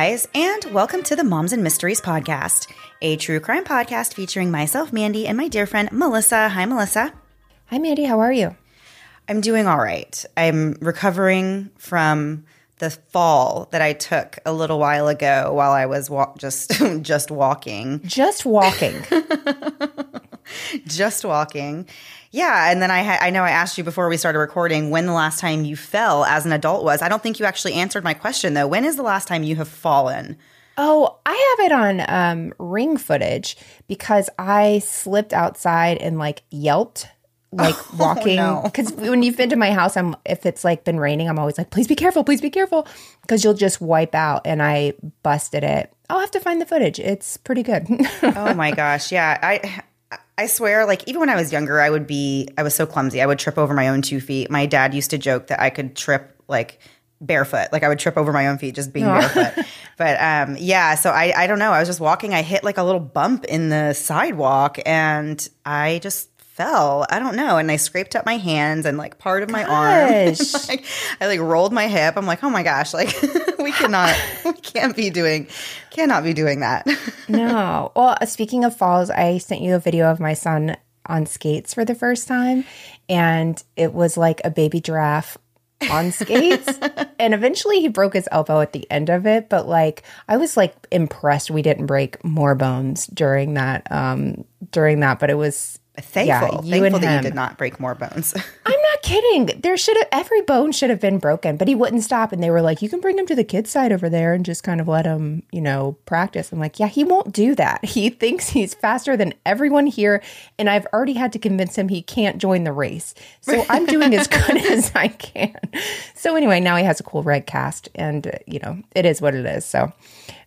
Guys, and welcome to the Moms and Mysteries podcast, a true crime podcast featuring myself, Mandy, and my dear friend Melissa. Hi, Melissa. Hi, Mandy. How are you? I'm doing all right. I'm recovering from the fall that I took a little while ago while I was wa- just just walking, Just walking. just walking. Yeah, and then I ha- I know I asked you before we started recording when the last time you fell as an adult was. I don't think you actually answered my question though. When is the last time you have fallen? oh, I have it on um, ring footage because I slipped outside and like yelped, like walking. no. Because when you've been to my house, I'm if it's like been raining, I'm always like, please be careful, please be careful, because you'll just wipe out. And I busted it. I'll have to find the footage. It's pretty good. oh my gosh yeah i i swear like even when i was younger i would be i was so clumsy. I would trip over my own two feet. My dad used to joke that i could trip like barefoot. Like i would trip over my own feet just being barefoot. But um yeah so i i don't know. I was just walking. I hit like a little bump in the sidewalk and i just fell. I don't know. And i scraped up my hands and like part of my arm. Like, i like rolled my hip. I'm like oh my gosh like we cannot we can't be doing cannot be doing that. No. Well, speaking of falls, I sent you a video of my son on skates for the first time, and it was like a baby giraffe on skates. and eventually he broke his elbow at the end of it, but like I was like impressed we didn't break more bones during that um during that, but it was thankful Yeah, thankful that you did not break more bones I'm not kidding. There should have every bone should have been broken, but he wouldn't stop. And they were like, "You can bring him to the kids' side over there and just kind of let him, you know, practice." I'm like, "Yeah, he won't do that. He thinks he's faster than everyone here, and I've already had to convince him he can't join the race. So I'm doing as good as I can." So anyway, now he has a cool red cast, and uh, you know, it is what it is. So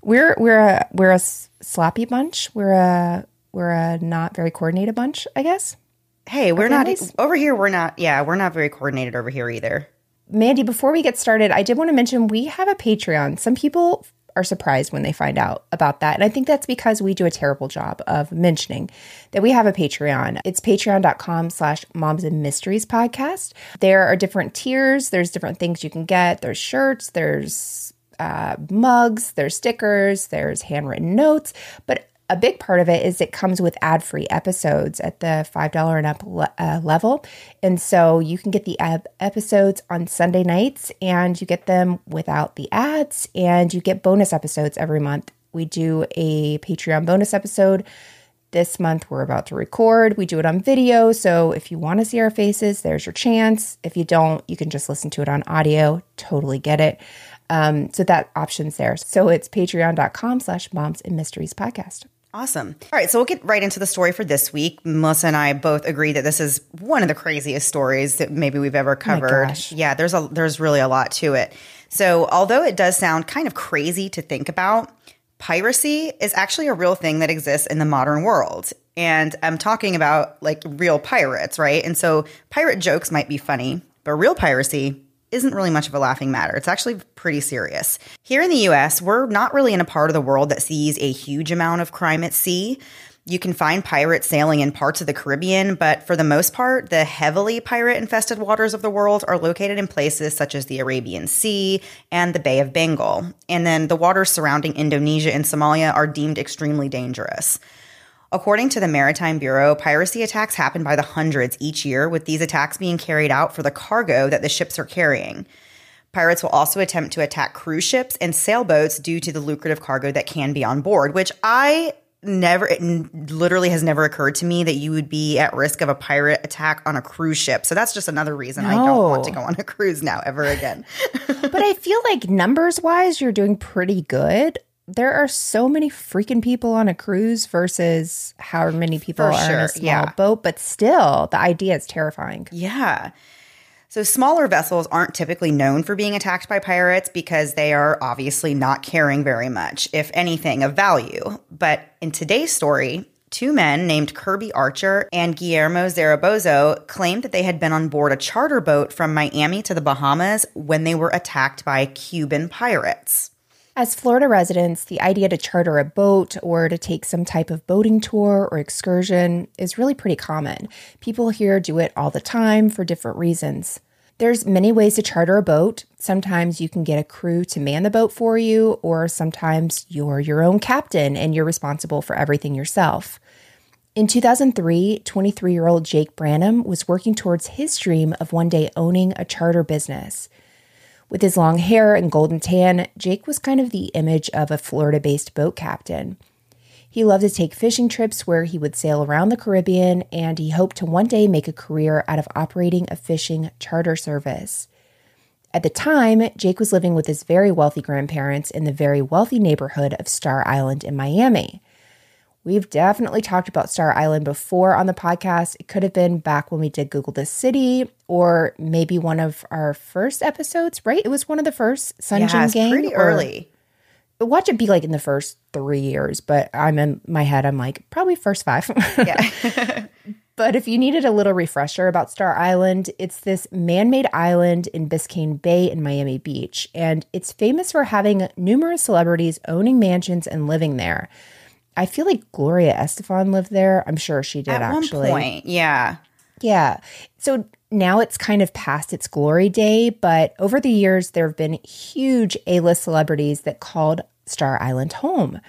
we're we're a we're a sloppy bunch. We're a we're a not very coordinated bunch, I guess. hey we're not over here we're not yeah we're not very coordinated over here either Mandy, before we get started, I did want to mention we have a Patreon. Some people are surprised when they find out about that. And I think that's because we do a terrible job of mentioning that we have a Patreon. It's patreon.com slash moms and mysteries podcast. There are different tiers. There's different things you can get. There's shirts, there's uh, mugs, there's stickers, there's handwritten notes. But a big part of it is it comes with ad-free episodes at the $5 and up le- uh, level. And so you can get the ab- episodes on sunday nights and you get them without the ads and you get bonus episodes every month. We do a patreon bonus episode. This month we're about to record. We do it on video. So if you want to see our faces there's your chance. If you don't you can just listen to it on audio. Totally get it. Um, so that option's there. So it's patreon.com slash moms and mysteries podcast awesome all right so we'll get right into the story for this week melissa and i both agree that this is one of the craziest stories that maybe we've ever oh covered gosh. yeah there's a there's really a lot to it so although it does sound kind of crazy to think about piracy is actually a real thing that exists in the modern world. And I'm talking about like real pirates, right? And so pirate jokes might be funny, but real piracy isn't really much of a laughing matter. It's actually pretty serious. Here in the US, we're not really in a part of the world that sees a huge amount of crime at sea. You can find pirates sailing in parts of the Caribbean, but for the most part, the heavily pirate infested waters of the world are located in places such as the Arabian Sea and the Bay of Bengal. And then the waters surrounding Indonesia and Somalia are deemed extremely dangerous. According to the Maritime Bureau, piracy attacks happen by the hundreds each year, with these attacks being carried out for the cargo that the ships are carrying. Pirates will also attempt to attack cruise ships and sailboats due to the lucrative cargo that can be on board, which I never, it literally has never occurred to me that you would be at risk of a pirate attack on a cruise ship. So that's just another reason I don't want to go on a cruise now ever again. but I feel like numbers wise, you're doing pretty good. There are so many freaking people on a cruise versus however many people For are in a small yeah. boat, but still, the idea is terrifying. Yeah. So smaller vessels aren't typically known for being attacked by pirates because they are obviously not carrying very much, if anything, of value. But in today's story, two men named Kirby Archer and Guillermo Zarabozo claimed that they had been on board a charter boat from Miami to the Bahamas when they were attacked by Cuban pirates. As Florida residents, the idea to charter a boat or to take some type of boating tour or excursion is really pretty common. People here do it all the time for different reasons. There's many ways to charter a boat. Sometimes you can get a crew to man the boat for you, or sometimes you're your own captain and you're responsible for everything yourself. In 2003, 23 year old Jake Branam was working towards his dream of one day owning a charter business. With his long hair and golden tan, Jake was kind of the image of a Florida based boat captain. He loved to take fishing trips where he would sail around the Caribbean, and he hoped to one day make a career out of operating a fishing charter service. At the time, Jake was living with his very wealthy grandparents in the very wealthy neighborhood of Star Island in Miami. We've definitely talked about Star Island before on the podcast. It could have been back when we did Google the City, or maybe one of our first episodes, right? It was one of the first Sunjin yeah, Gang. pretty or- early. Watch it be like in the first three years, but I'm in my head, I'm like, probably first five. Yeah. But if you needed a little refresher about Star Island, it's this man made island in Biscayne Bay in Miami Beach. And it's famous for having numerous celebrities owning mansions and living there. I feel like Gloria Estefan lived there. I'm sure she did At actually. one point, yeah. Yeah. So now it's kind of past its glory day, but over the years, there have been huge A list celebrities that called Star Island home.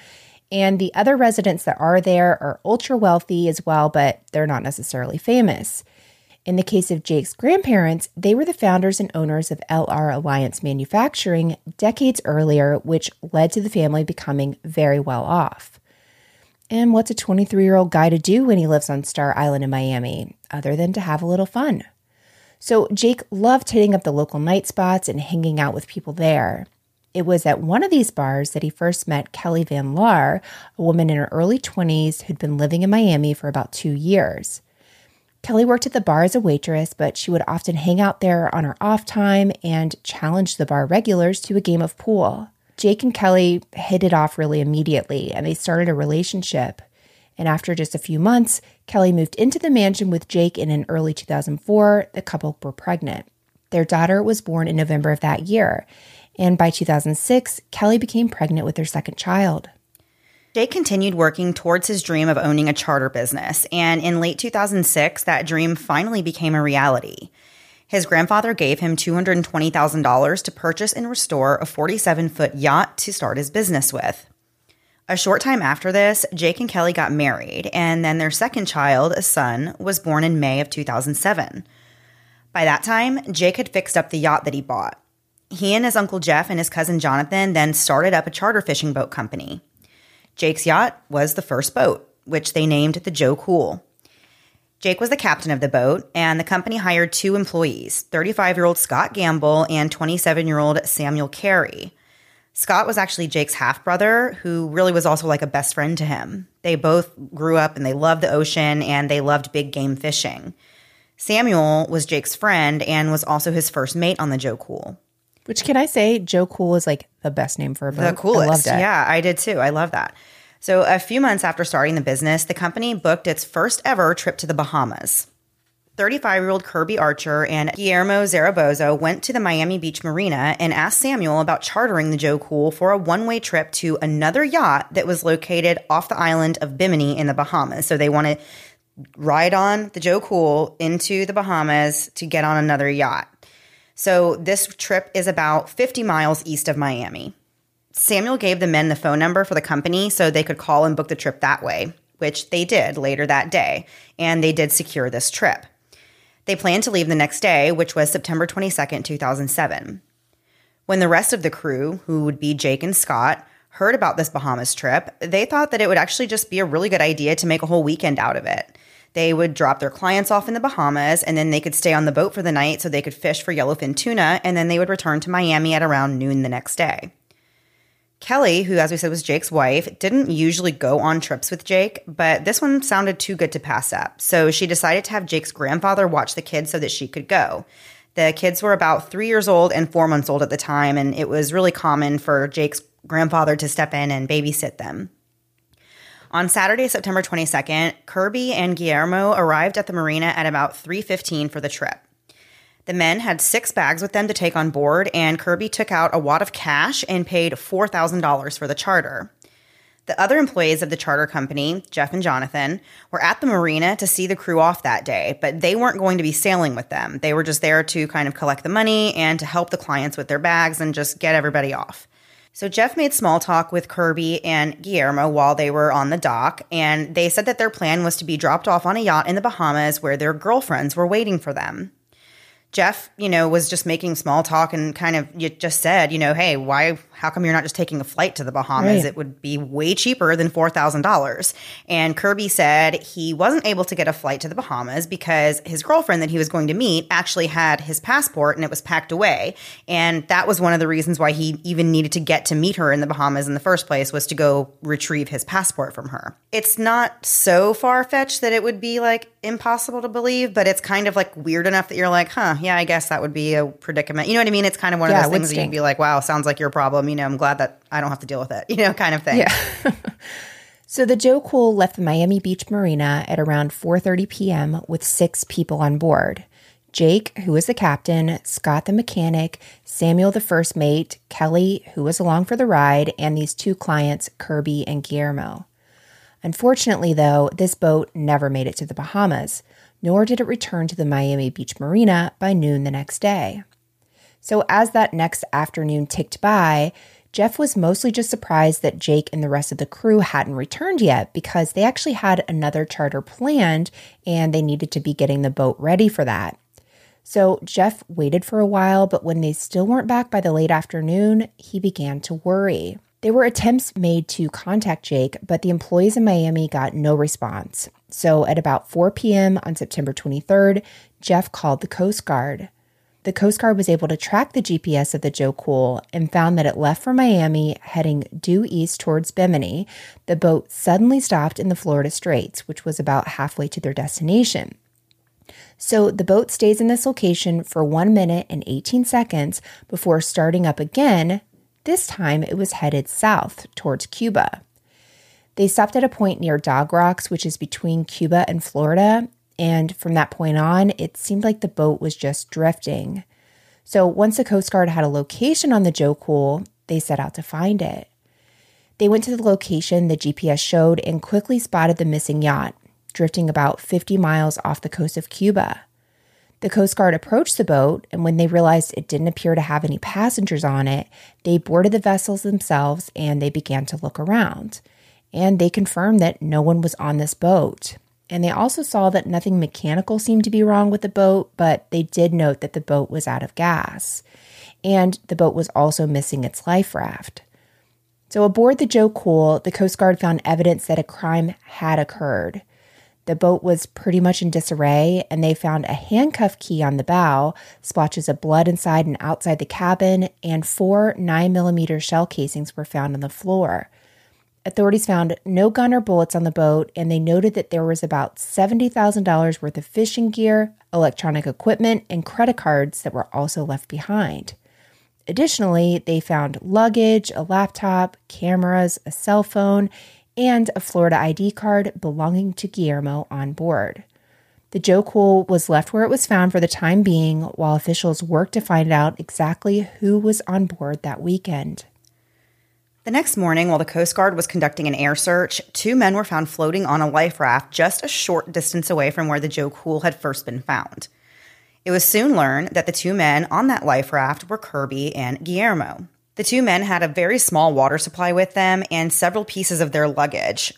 And the other residents that are there are ultra wealthy as well, but they're not necessarily famous. In the case of Jake's grandparents, they were the founders and owners of LR Alliance Manufacturing decades earlier, which led to the family becoming very well off. And what's a 23 year old guy to do when he lives on Star Island in Miami, other than to have a little fun? So Jake loved hitting up the local night spots and hanging out with people there. It was at one of these bars that he first met Kelly Van Laar, a woman in her early 20s who'd been living in Miami for about two years. Kelly worked at the bar as a waitress, but she would often hang out there on her off time and challenge the bar regulars to a game of pool. Jake and Kelly hit it off really immediately and they started a relationship. And after just a few months, Kelly moved into the mansion with Jake, and in early 2004, the couple were pregnant. Their daughter was born in November of that year. And by 2006, Kelly became pregnant with their second child. Jake continued working towards his dream of owning a charter business, and in late 2006, that dream finally became a reality. His grandfather gave him $220,000 to purchase and restore a 47 foot yacht to start his business with. A short time after this, Jake and Kelly got married, and then their second child, a son, was born in May of 2007. By that time, Jake had fixed up the yacht that he bought. He and his uncle Jeff and his cousin Jonathan then started up a charter fishing boat company. Jake's yacht was the first boat, which they named the Joe Cool. Jake was the captain of the boat, and the company hired two employees 35 year old Scott Gamble and 27 year old Samuel Kairy. Scott was actually Jake's half brother, who really was also like a best friend to him. They both grew up and they loved the ocean and they loved big game fishing. Samuel was Jake's friend and was also his first mate on the Joe Cool. Which can I say, Joe Cool is like the best name for a boat. The coolest. I loved it. Yeah, I did too. I love that. So, a few months after starting the business, the company booked its first ever trip to the Bahamas. 35 year old Kirby Archer and Guillermo Zarabozo went to the Miami Beach Marina and asked Samuel about chartering the Joe Cool for a one way trip to another yacht that was located off the island of Bimini in the Bahamas. So, they want to ride on the Joe Cool into the Bahamas to get on another yacht. So, this trip is about 50 miles east of Miami. Samuel gave the men the phone number for the company so they could call and book the trip that way, which they did later that day, and they did secure this trip. They planned to leave the next day, which was September 22nd, 2007. When the rest of the crew, who would be Jake and Scott, heard about this Bahamas trip, they thought that it would actually just be a really good idea to make a whole weekend out of it. They would drop their clients off in the Bahamas and then they could stay on the boat for the night so they could fish for yellowfin tuna and then they would return to Miami at around noon the next day. Kelly, who, as we said, was Jake's wife, didn't usually go on trips with Jake, but this one sounded too good to pass up. So she decided to have Jake's grandfather watch the kids so that she could go. The kids were about three years old and four months old at the time, and it was really common for Jake's grandfather to step in and babysit them. On Saturday, September 22nd, Kirby and Guillermo arrived at the marina at about 3:15 for the trip. The men had six bags with them to take on board, and Kirby took out a wad of cash and paid $4,000 for the charter. The other employees of the charter company, Jeff and Jonathan, were at the marina to see the crew off that day, but they weren't going to be sailing with them. They were just there to kind of collect the money and to help the clients with their bags and just get everybody off. So Jeff made small talk with Kirby and Guillermo while they were on the dock, and they said that their plan was to be dropped off on a yacht in the Bahamas where their girlfriends were waiting for them. Jeff, you know, was just making small talk and kind of you just said, you know, hey, why, how come you're not just taking a flight to the Bahamas? Right. It would be way cheaper than $4,000. And Kirby said he wasn't able to get a flight to the Bahamas because his girlfriend that he was going to meet actually had his passport and it was packed away. And that was one of the reasons why he even needed to get to meet her in the Bahamas in the first place was to go retrieve his passport from her. It's not so far fetched that it would be like impossible to believe, but it's kind of like weird enough that you're like, huh, yeah, I guess that would be a predicament. You know what I mean? It's kind of one yeah, of those things that you'd be like, wow, sounds like your problem. You know, I'm glad that I don't have to deal with it, you know, kind of thing. Yeah. so the Joe Cool left the Miami Beach Marina at around 4:30 p.m. with six people on board. Jake, who was the captain, Scott the mechanic, Samuel the first mate, Kelly, who was along for the ride, and these two clients, Kirby and Guillermo. Unfortunately, though, this boat never made it to the Bahamas nor did it return to the Miami Beach Marina by noon the next day. So, as that next afternoon ticked by, Jeff was mostly just surprised that Jake and the rest of the crew hadn't returned yet because they actually had another charter planned and they needed to be getting the boat ready for that. So Jeff waited for a while, but when they still weren't back by the late afternoon, he began to worry. There were attempts made to contact Jake, but the employees in Miami got no response. So at about 4 p.m. on September 23rd, Jeff called the Coast Guard. The Coast Guard was able to track the GPS of the Joe Cool and found that it left for Miami heading due east towards Bimini. The boat suddenly stopped in the Florida Straits, which was about halfway to their destination. So the boat stays in this location for 1 minute and 18 seconds before starting up again this time it was headed south towards Cuba. They stopped at a point near Dog Rocks, which is between Cuba and Florida, and from that point on, it seemed like the boat was just drifting. So once the Coast Guard had a location on the Joe they set out to find it. They went to the location the GPS showed and quickly spotted the missing yacht, drifting about 50 miles off the coast of Cuba. The Coast Guard approached the boat, and when they realized it didn't appear to have any passengers on it, they boarded the vessels themselves and they began to look around. And they confirmed that no one was on this boat. And they also saw that nothing mechanical seemed to be wrong with the boat, but they did note that the boat was out of gas. And the boat was also missing its life raft. So, aboard the Joe Cool, the Coast Guard found evidence that a crime had occurred. The boat was pretty much in disarray, and they found a handcuff key on the bow, splotches of blood inside and outside the cabin, and four 9mm shell casings were found on the floor. Authorities found no gun or bullets on the boat, and they noted that there was about $70,000 worth of fishing gear, electronic equipment, and credit cards that were also left behind. Additionally, they found luggage, a laptop, cameras, a cell phone, and a Florida ID card belonging to Guillermo on board. The Joe Cool was left where it was found for the time being while officials worked to find out exactly who was on board that weekend. The next morning, while the Coast Guard was conducting an air search, two men were found floating on a life raft just a short distance away from where the Joe Cool had first been found. It was soon learned that the two men on that life raft were Kirby and Guillermo. The two men had a very small water supply with them and several pieces of their luggage.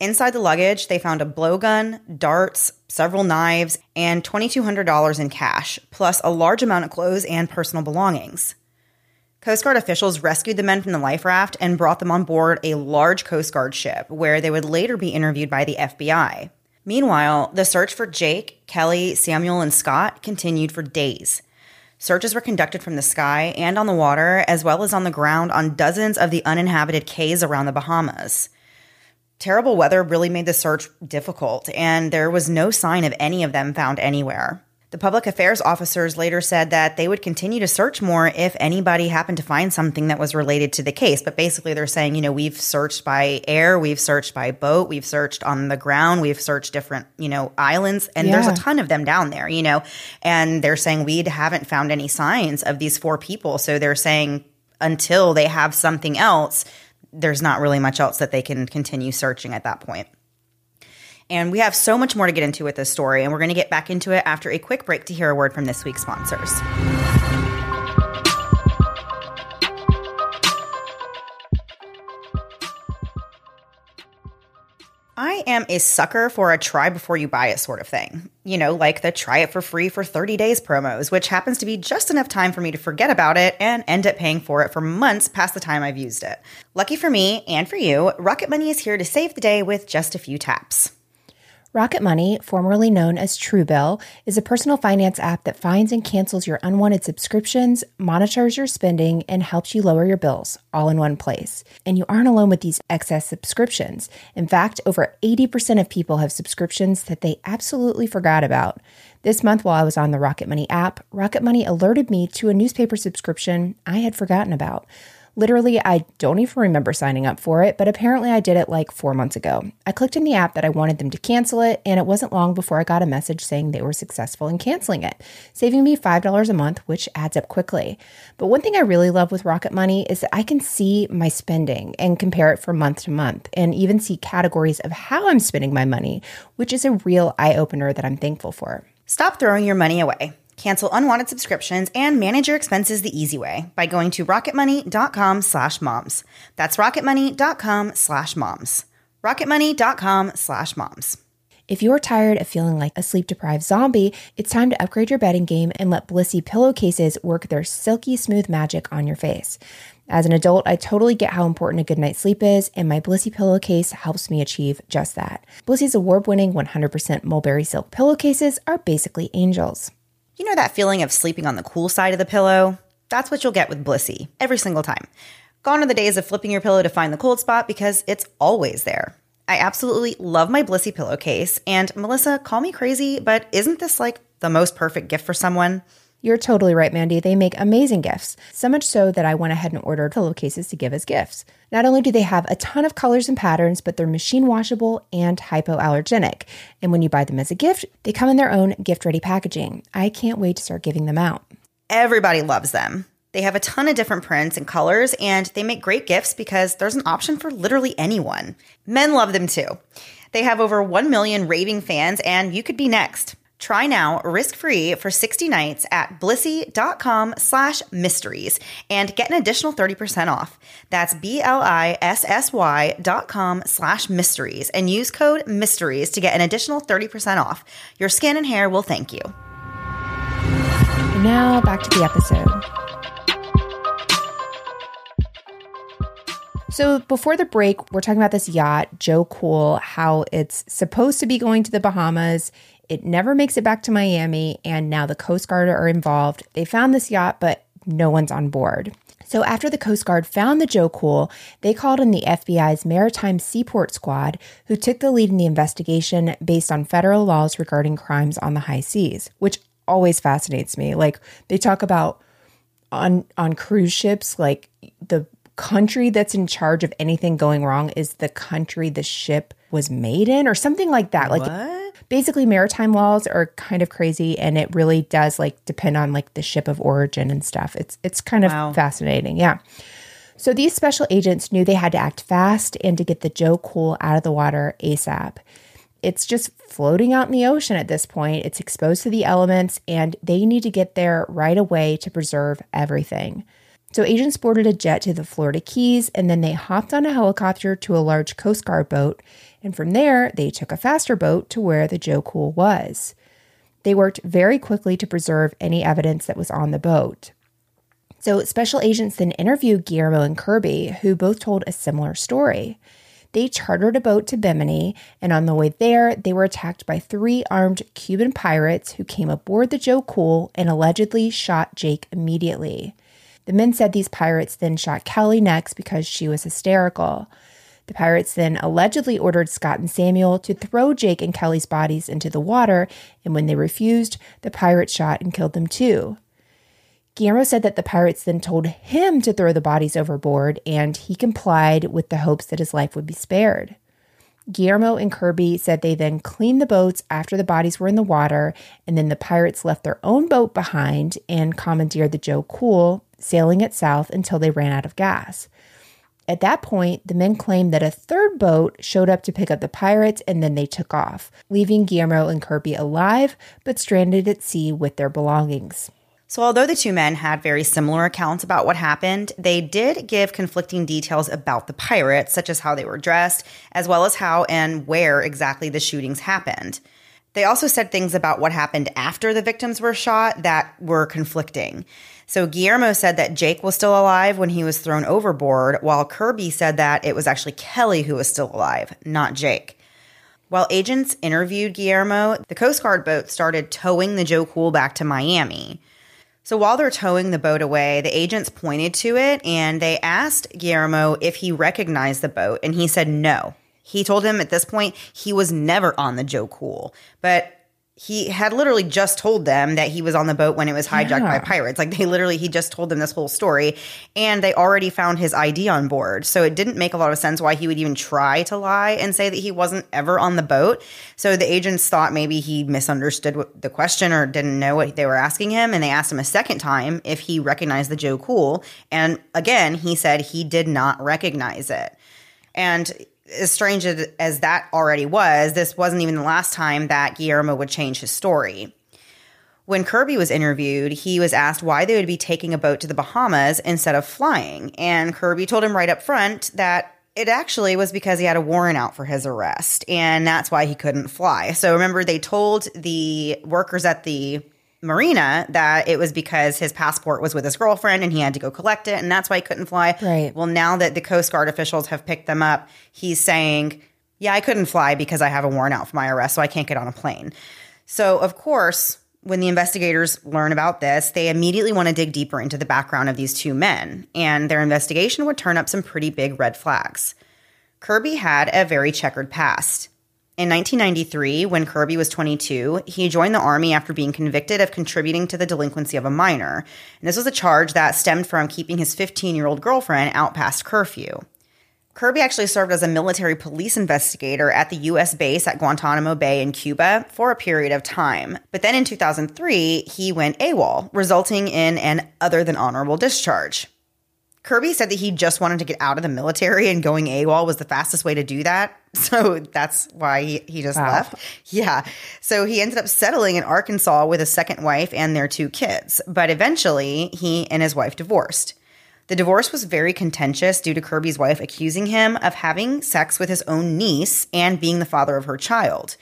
Inside the luggage, they found a blowgun, darts, several knives, and $2,200 in cash, plus a large amount of clothes and personal belongings. Coast Guard officials rescued the men from the life raft and brought them on board a large Coast Guard ship, where they would later be interviewed by the FBI. Meanwhile, the search for Jake, Kelly, Samuel, and Scott continued for days. Searches were conducted from the sky and on the water, as well as on the ground on dozens of the uninhabited cays around the Bahamas. Terrible weather really made the search difficult, and there was no sign of any of them found anywhere. The public affairs officers later said that they would continue to search more if anybody happened to find something that was related to the case. But basically, they're saying, you know, we've searched by air, we've searched by boat, we've searched on the ground, we've searched different, you know, islands, and yeah. there's a ton of them down there, you know. And they're saying we haven't found any signs of these four people. So they're saying until they have something else, there's not really much else that they can continue searching at that point. And we have so much more to get into with this story, and we're going to get back into it after a quick break to hear a word from this week's sponsors. I am a sucker for a try before you buy it sort of thing. You know, like the try it for free for 30 days promos, which happens to be just enough time for me to forget about it and end up paying for it for months past the time I've used it. Lucky for me and for you, Rocket Money is here to save the day with just a few taps. Rocket Money, formerly known as Truebill, is a personal finance app that finds and cancels your unwanted subscriptions, monitors your spending, and helps you lower your bills all in one place. And you aren't alone with these excess subscriptions. In fact, over 80% of people have subscriptions that they absolutely forgot about. This month, while I was on the Rocket Money app, Rocket Money alerted me to a newspaper subscription I had forgotten about. Literally, I don't even remember signing up for it, but apparently I did it like four months ago. I clicked in the app that I wanted them to cancel it, and it wasn't long before I got a message saying they were successful in canceling it, saving me $5 a month, which adds up quickly. But one thing I really love with Rocket Money is that I can see my spending and compare it from month to month, and even see categories of how I'm spending my money, which is a real eye opener that I'm thankful for. Stop throwing your money away. Cancel unwanted subscriptions and manage your expenses the easy way by going to rocketmoney.com slash moms. That's rocketmoney.com slash moms. rocketmoney.com slash moms. If you're tired of feeling like a sleep deprived zombie, it's time to upgrade your bedding game and let Blissy pillowcases work their silky smooth magic on your face. As an adult, I totally get how important a good night's sleep is, and my Blissy pillowcase helps me achieve just that. Blissy's award winning 100% mulberry silk pillowcases are basically angels. You know that feeling of sleeping on the cool side of the pillow? That's what you'll get with Blissy every single time. Gone are the days of flipping your pillow to find the cold spot because it's always there. I absolutely love my Blissy pillowcase. And Melissa, call me crazy, but isn't this like the most perfect gift for someone? You're totally right, Mandy. They make amazing gifts, so much so that I went ahead and ordered pillowcases to give as gifts. Not only do they have a ton of colors and patterns, but they're machine washable and hypoallergenic. And when you buy them as a gift, they come in their own gift ready packaging. I can't wait to start giving them out. Everybody loves them. They have a ton of different prints and colors, and they make great gifts because there's an option for literally anyone. Men love them too. They have over 1 million raving fans, and you could be next. Try now risk-free for 60 nights at blissy.com slash mysteries and get an additional 30% off. That's B-L-I-S-S-Y dot com slash mysteries and use code mysteries to get an additional 30% off. Your skin and hair will thank you. Now back to the episode. So before the break, we're talking about this yacht, Joe Cool, how it's supposed to be going to the Bahamas. It never makes it back to Miami, and now the Coast Guard are involved. They found this yacht, but no one's on board. So after the Coast Guard found the Joe Cool, they called in the FBI's Maritime Seaport Squad, who took the lead in the investigation based on federal laws regarding crimes on the high seas, which always fascinates me. Like they talk about on on cruise ships, like the country that's in charge of anything going wrong is the country the ship was made in or something like that. Like what? basically maritime laws are kind of crazy and it really does like depend on like the ship of origin and stuff. It's it's kind of wow. fascinating. Yeah. So these special agents knew they had to act fast and to get the Joe Cool out of the water ASAP. It's just floating out in the ocean at this point. It's exposed to the elements and they need to get there right away to preserve everything. So agents boarded a jet to the Florida Keys and then they hopped on a helicopter to a large Coast Guard boat and from there, they took a faster boat to where the Joe Cool was. They worked very quickly to preserve any evidence that was on the boat. So, special agents then interviewed Guillermo and Kirby, who both told a similar story. They chartered a boat to Bimini, and on the way there, they were attacked by three armed Cuban pirates who came aboard the Joe Cool and allegedly shot Jake immediately. The men said these pirates then shot Kelly next because she was hysterical. The pirates then allegedly ordered Scott and Samuel to throw Jake and Kelly's bodies into the water, and when they refused, the pirates shot and killed them too. Guillermo said that the pirates then told him to throw the bodies overboard, and he complied with the hopes that his life would be spared. Guillermo and Kirby said they then cleaned the boats after the bodies were in the water, and then the pirates left their own boat behind and commandeered the Joe Cool, sailing it south until they ran out of gas. At that point, the men claimed that a third boat showed up to pick up the pirates and then they took off, leaving Guillermo and Kirby alive but stranded at sea with their belongings. So, although the two men had very similar accounts about what happened, they did give conflicting details about the pirates, such as how they were dressed, as well as how and where exactly the shootings happened. They also said things about what happened after the victims were shot that were conflicting. So, Guillermo said that Jake was still alive when he was thrown overboard, while Kirby said that it was actually Kelly who was still alive, not Jake. While agents interviewed Guillermo, the Coast Guard boat started towing the Joe Cool back to Miami. So while they're towing the boat away, the agents pointed to it and they asked Guillermo if he recognized the boat, and he said no. He told him at this point he was never on the Joe Cool, but he had literally just told them that he was on the boat when it was hijacked yeah. by pirates. Like they literally, he just told them this whole story and they already found his ID on board. So it didn't make a lot of sense why he would even try to lie and say that he wasn't ever on the boat. So the agents thought maybe he misunderstood the question or didn't know what they were asking him. And they asked him a second time if he recognized the Joe Cool. And again, he said he did not recognize it. And as strange as that already was, this wasn't even the last time that Guillermo would change his story. When Kirby was interviewed, he was asked why they would be taking a boat to the Bahamas instead of flying. And Kirby told him right up front that it actually was because he had a warrant out for his arrest, and that's why he couldn't fly. So remember, they told the workers at the Marina that it was because his passport was with his girlfriend and he had to go collect it and that's why he couldn't fly. Right. Well, now that the Coast Guard officials have picked them up, he's saying, Yeah, I couldn't fly because I have a warrant out for my arrest, so I can't get on a plane. So, of course, when the investigators learn about this, they immediately want to dig deeper into the background of these two men, and their investigation would turn up some pretty big red flags. Kirby had a very checkered past. In 1993, when Kirby was 22, he joined the Army after being convicted of contributing to the delinquency of a minor. And this was a charge that stemmed from keeping his 15 year old girlfriend out past curfew. Kirby actually served as a military police investigator at the U.S. base at Guantanamo Bay in Cuba for a period of time. But then in 2003, he went AWOL, resulting in an other than honorable discharge. Kirby said that he just wanted to get out of the military and going AWOL was the fastest way to do that. So that's why he, he just wow. left. Yeah. So he ended up settling in Arkansas with a second wife and their two kids. But eventually, he and his wife divorced. The divorce was very contentious due to Kirby's wife accusing him of having sex with his own niece and being the father of her child.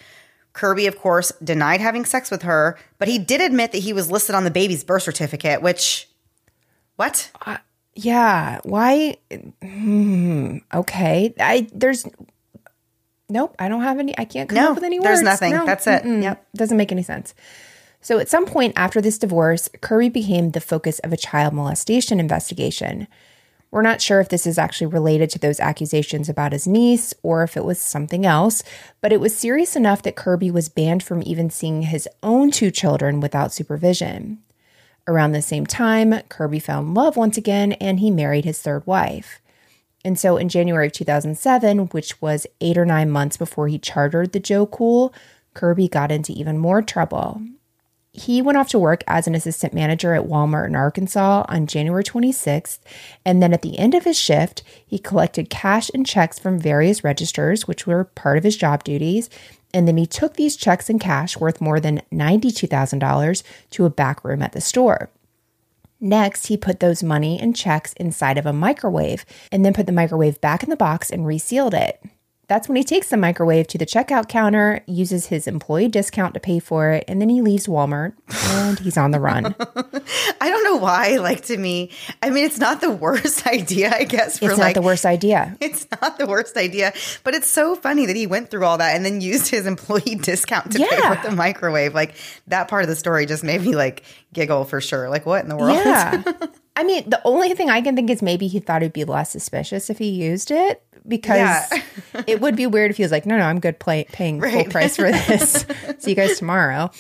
Kirby, of course, denied having sex with her, but he did admit that he was listed on the baby's birth certificate, which. What? Uh, yeah. Why? Hmm, okay. I there's nope. I don't have any. I can't come no, up with any words. There's nothing. No, That's it. Yep. Doesn't make any sense. So at some point after this divorce, Kirby became the focus of a child molestation investigation. We're not sure if this is actually related to those accusations about his niece or if it was something else, but it was serious enough that Kirby was banned from even seeing his own two children without supervision. Around the same time, Kirby found love once again and he married his third wife. And so in January of 2007, which was eight or nine months before he chartered the Joe Cool, Kirby got into even more trouble. He went off to work as an assistant manager at Walmart in Arkansas on January 26th. And then at the end of his shift, he collected cash and checks from various registers, which were part of his job duties. And then he took these checks and cash worth more than $92,000 to a back room at the store. Next, he put those money and checks inside of a microwave and then put the microwave back in the box and resealed it. That's when he takes the microwave to the checkout counter, uses his employee discount to pay for it, and then he leaves Walmart and he's on the run. I don't know why. Like to me, I mean, it's not the worst idea, I guess. For it's not like, the worst idea. It's not the worst idea, but it's so funny that he went through all that and then used his employee discount to yeah. pay for the microwave. Like that part of the story just made me like giggle for sure. Like what in the world? Yeah. I mean, the only thing I can think is maybe he thought it'd be less suspicious if he used it because yeah. it would be weird if he was like, no, no, I'm good play- paying right. full price for this. See you guys tomorrow.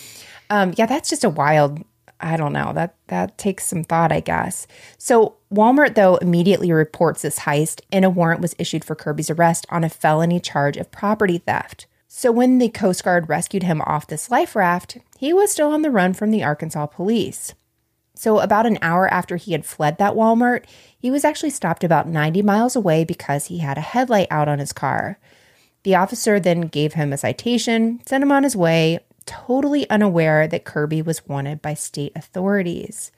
Um, yeah, that's just a wild. I don't know. That that takes some thought, I guess. So Walmart though immediately reports this heist, and a warrant was issued for Kirby's arrest on a felony charge of property theft. So when the Coast Guard rescued him off this life raft, he was still on the run from the Arkansas police. So, about an hour after he had fled that Walmart, he was actually stopped about 90 miles away because he had a headlight out on his car. The officer then gave him a citation, sent him on his way, totally unaware that Kirby was wanted by state authorities.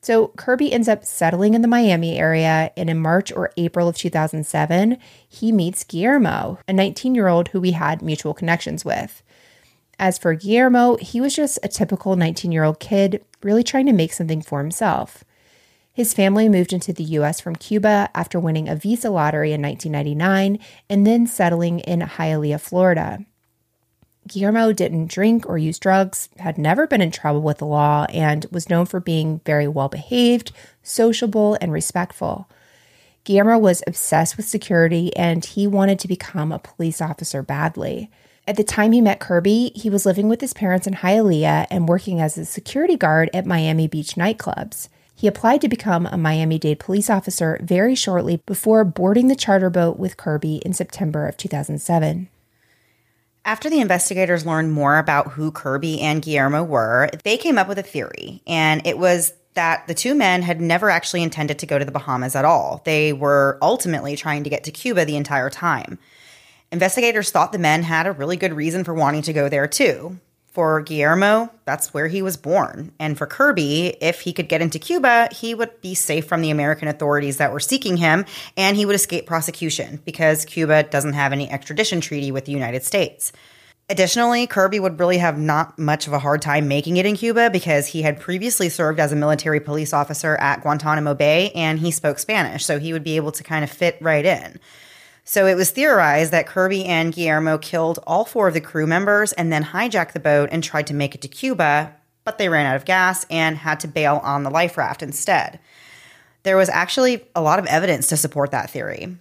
So Kirby ends up settling in the Miami area, and in March or April of 2007, he meets Guillermo, a 19 year old who we had mutual connections with. As for Guillermo, he was just a typical 19 year old kid, really trying to make something for himself. His family moved into the US from Cuba after winning a visa lottery in 1999 and then settling in Hialeah, Florida. Guillermo didn't drink or use drugs, had never been in trouble with the law, and was known for being very well behaved, sociable, and respectful. Guillermo was obsessed with security and he wanted to become a police officer badly. At the time he met Kirby, he was living with his parents in Hialeah and working as a security guard at Miami Beach nightclubs. He applied to become a Miami Dade police officer very shortly before boarding the charter boat with Kirby in September of 2007. After the investigators learned more about who Kirby and Guillermo were, they came up with a theory, and it was that the two men had never actually intended to go to the Bahamas at all. They were ultimately trying to get to Cuba the entire time. Investigators thought the men had a really good reason for wanting to go there too. For Guillermo, that's where he was born. And for Kirby, if he could get into Cuba, he would be safe from the American authorities that were seeking him and he would escape prosecution because Cuba doesn't have any extradition treaty with the United States. Additionally, Kirby would really have not much of a hard time making it in Cuba because he had previously served as a military police officer at Guantanamo Bay and he spoke Spanish, so he would be able to kind of fit right in. So it was theorized that Kirby and Guillermo killed all four of the crew members and then hijacked the boat and tried to make it to Cuba, but they ran out of gas and had to bail on the life raft instead. There was actually a lot of evidence to support that theory.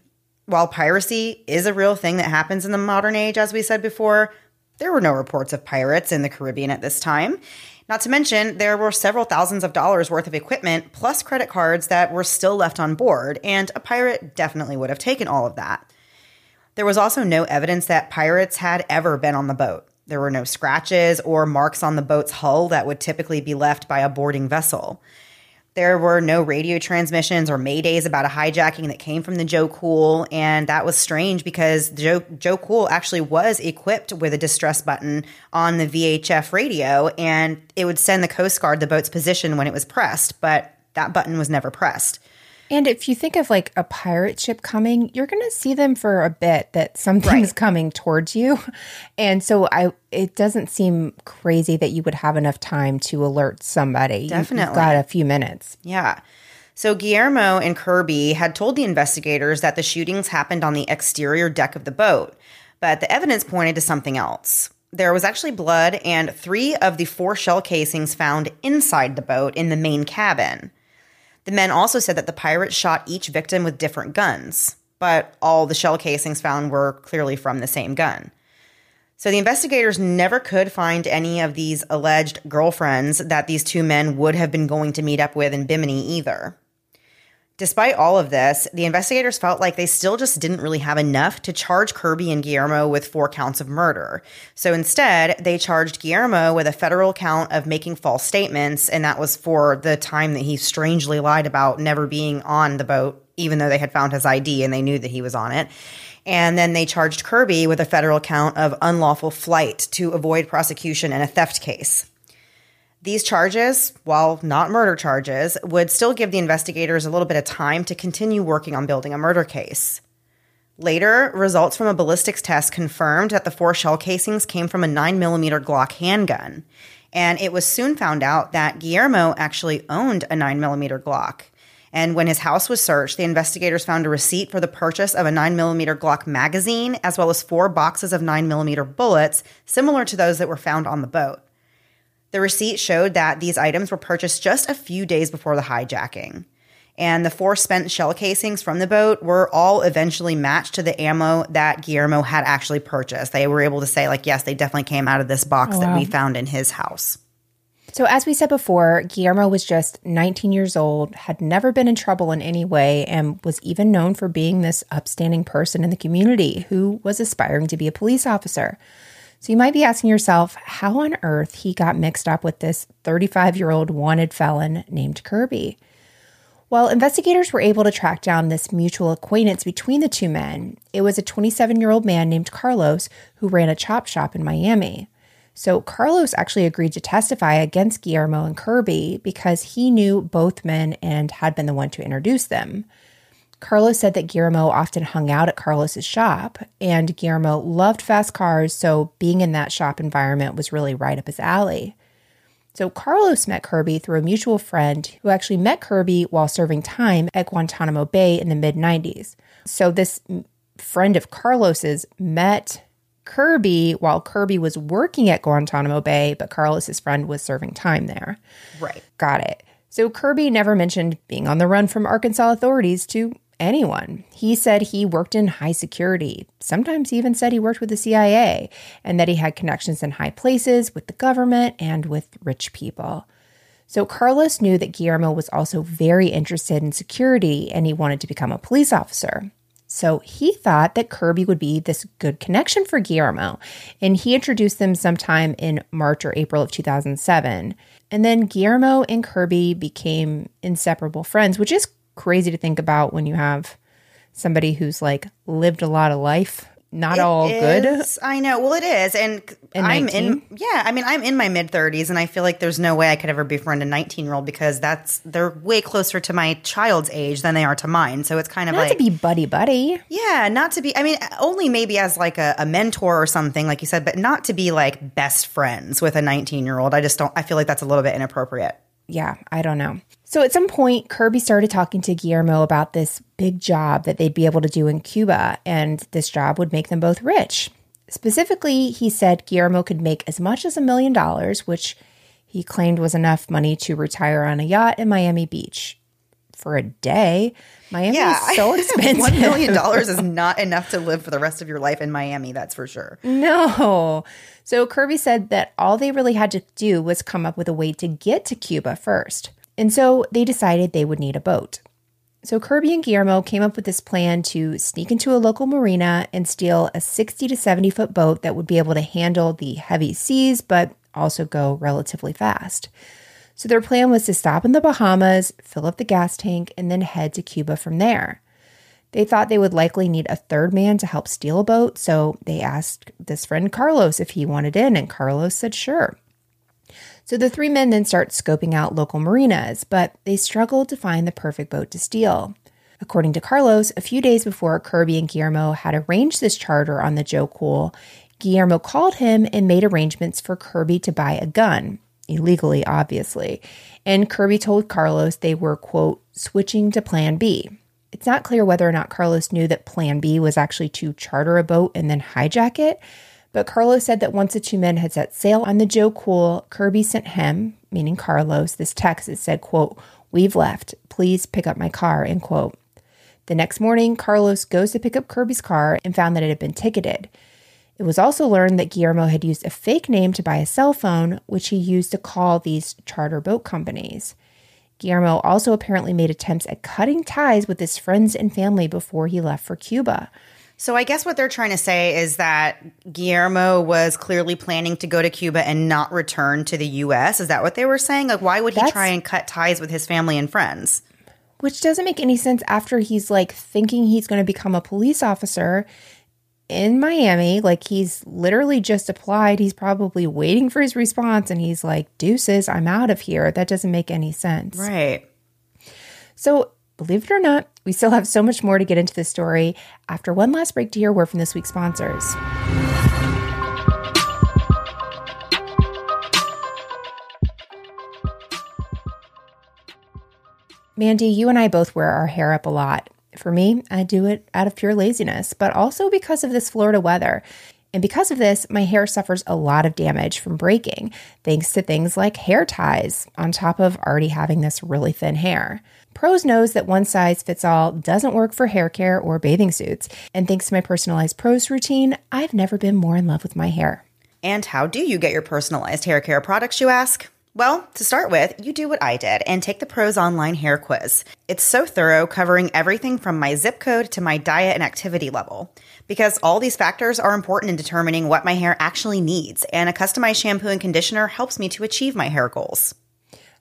While piracy is a real thing that happens in the modern age, as we said before, there were no reports of pirates in the Caribbean at this time. Not to mention, there were several thousands of dollars worth of equipment plus credit cards that were still left on board, and a pirate definitely would have taken all of that. There was also no evidence that pirates had ever been on the boat. There were no scratches or marks on the boat's hull that would typically be left by a boarding vessel. There were no radio transmissions or maydays about a hijacking that came from the Joe Cool, and that was strange because Joe, Joe Cool actually was equipped with a distress button on the VHF radio, and it would send the Coast Guard the boat's position when it was pressed, but that button was never pressed. And if you think of like a pirate ship coming, you're going to see them for a bit that something's right. coming towards you. And so I it doesn't seem crazy that you would have enough time to alert somebody. Definitely. You've got a few minutes. Yeah. So Guillermo and Kirby had told the investigators that the shootings happened on the exterior deck of the boat, but the evidence pointed to something else. There was actually blood and 3 of the 4 shell casings found inside the boat in the main cabin. The men also said that the pirates shot each victim with different guns, but all the shell casings found were clearly from the same gun. So the investigators never could find any of these alleged girlfriends that these two men would have been going to meet up with in Bimini either. Despite all of this, the investigators felt like they still just didn't really have enough to charge Kirby and Guillermo with four counts of murder. So instead, they charged Guillermo with a federal count of making false statements, and that was for the time that he strangely lied about never being on the boat, even though they had found his ID and they knew that he was on it. And then they charged Kirby with a federal count of unlawful flight to avoid prosecution in a theft case. These charges, while not murder charges, would still give the investigators a little bit of time to continue working on building a murder case. Later, results from a ballistics test confirmed that the four shell casings came from a 9mm Glock handgun. And it was soon found out that Guillermo actually owned a 9mm Glock. And when his house was searched, the investigators found a receipt for the purchase of a 9mm Glock magazine, as well as four boxes of 9mm bullets, similar to those that were found on the boat. The receipt showed that these items were purchased just a few days before the hijacking. And the four spent shell casings from the boat were all eventually matched to the ammo that Guillermo had actually purchased. They were able to say, like, yes, they definitely came out of this box Oh, that wow. we found in his house. So, as we said before, Guillermo was just 19 years old, had never been in trouble in any way, and was even known for being this upstanding person in the community who was aspiring to be a police officer. So, you might be asking yourself how on earth he got mixed up with this 35 year old wanted felon named Kirby. Well, investigators were able to track down this mutual acquaintance between the two men. It was a 27 year old man named Carlos who ran a chop shop in Miami. So Carlos actually agreed to testify against Guillermo and Kirby because he knew both men and had been the one to introduce them. Carlos said that Guillermo often hung out at Carlos's shop, and Guillermo loved fast cars, so being in that shop environment was really right up his alley. So Carlos met Kirby through a mutual friend who actually met Kirby while serving time at Guantanamo Bay in the mid 90s. So this friend of Carlos's met Kirby while Kirby was working at Guantanamo Bay, but Carlos's friend was serving time there. Right. Got it. So Kirby never mentioned being on the run from Arkansas authorities to anyone. He said he worked in high security. Sometimes he even said he worked with the CIA and that he had connections in high places with the government and with rich people. So Carlos knew that Guillermo was also very interested in security and he wanted to become a police officer. So he thought that Kirby would be this good connection for Guillermo, and he introduced them sometime in March or April of 2007. And then Guillermo and Kirby became inseparable friends, which is crazy to think about when you have somebody who's like lived a lot of life, not all good. I know. Well, it is, and And I'm 19? in. Yeah, I mean, I'm in my mid 30s, and I feel like there's no way I could ever befriend a 19 year old because that's they're way closer to my child's age than they are to mine. So it's kind of Not like to be buddy buddy. yeah, not to be. I mean, only maybe as like a, a mentor or something, like you said, but not to be like best friends with a 19 year old. I just don't. I feel like that's a little bit inappropriate. yeah, I don't know. So at some point, Kirby started talking to Guillermo about this big job that they'd be able to do in Cuba, and this job would make them both rich. Specifically, he said Guillermo could make as much as a million dollars, which he claimed was enough money to retire on a yacht in Miami Beach for a day. Miami Yeah, is so expensive. One million dollars is not enough to live for the rest of your life in Miami. That's for sure. No. So Kirby said that all they really had to do was come up with a way to get to Cuba first. And so they decided they would need a boat. So Kirby and Guillermo came up with this plan to sneak into a local marina and steal a 60 to 70 foot boat that would be able to handle the heavy seas, but also go relatively fast. So their plan was to stop in the Bahamas, fill up the gas tank, and then head to Cuba from there. They thought they would likely need a third man to help steal a boat, so they asked this friend Carlos if he wanted in, and Carlos said sure. So the three men then start scoping out local marinas, but they struggled to find the perfect boat to steal. According to Carlos, a few days before Kirby and Guillermo had arranged this charter on the Joe Cool, Guillermo called him and made arrangements for Kirby to buy a gun, illegally, obviously. And Kirby told Carlos they were, quote, switching to Plan B. It's not clear whether or not Carlos knew that Plan B was actually to charter a boat and then hijack it, but Carlos said that once the two men had set sail on the Joe Cool, Kirby sent him, meaning Carlos, this text that said, quote, We've left. Please pick up my car, end quote. The next morning, Carlos goes to pick up Kirby's car and found that it had been ticketed. It was also learned that Guillermo had used a fake name to buy a cell phone, which he used to call these charter boat companies. Guillermo also apparently made attempts at cutting ties with his friends and family before he left for Cuba. So I guess what they're trying to say is that Guillermo was clearly planning to go to Cuba and not return to the U.S. Is that what they were saying? Like, why would he That's- try and cut ties with his family and friends? which doesn't make any sense after he's like thinking he's going to become a police officer in Miami. Like he's literally just applied. He's probably waiting for his response and he's like, deuces, I'm out of here. That doesn't make any sense. Right. So, Believe it or not, we still have so much more to get into this story after one last break to hear a word from this week's sponsors. Mandy, you and I both wear our hair up a lot. For me, I do it out of pure laziness, but also because of this Florida weather. And because of this, my hair suffers a lot of damage from breaking, thanks to things like hair ties, on top of already having this really thin hair. Prose knows that one size fits all doesn't work for hair care or bathing suits. And thanks to my personalized Prose routine, I've never been more in love with my hair. And how do you get your personalized hair care products, you ask? Well, to start with, you do what I did and take the Prose online hair quiz. It's so thorough, covering everything from my zip code to my diet and activity level. Because all these factors are important in determining what my hair actually needs, and a customized shampoo and conditioner helps me to achieve my hair goals.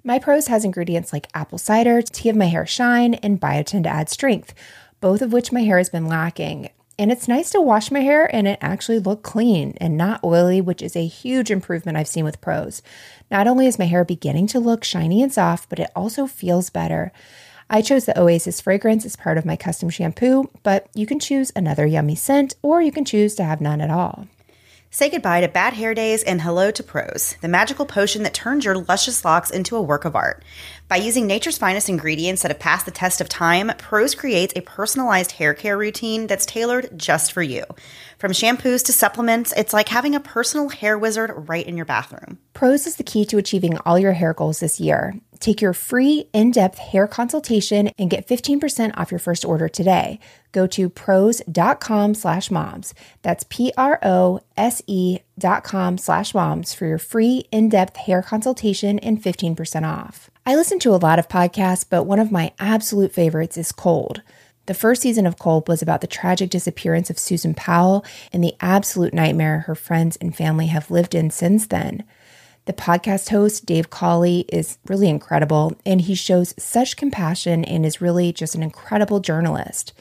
My Prose has ingredients like apple cider to give my hair shine and biotin to add strength, both of which my hair has been lacking. And it's nice to wash my hair and it actually look clean and not oily, which is a huge improvement I've seen with Prose. Not only is my hair beginning to look shiny and soft, but it also feels better. I chose the Oasis fragrance as part of my custom shampoo, but you can choose another yummy scent or you can choose to have none at all. Say goodbye to bad hair days and hello to Prose, the magical potion that turns your luscious locks into a work of art. By using nature's finest ingredients that have passed the test of time, Prose creates a personalized hair care routine that's tailored just for you. From shampoos to supplements, it's like having a personal hair wizard right in your bathroom. Prose is the key to achieving all your hair goals this year. Take your free in-depth hair consultation and get 15% off your first order today. Go to prose.com slash moms. That's P-R-O-S-E dot com slash moms for your free in-depth hair consultation and 15% off. I listen to a lot of podcasts, but one of my absolute favorites is Cold. The first season of Cold was about the tragic disappearance of Susan Powell and the absolute nightmare her friends and family have lived in since then. The podcast host, Dave Cawley, is really incredible and he shows such compassion and is really just an incredible journalist.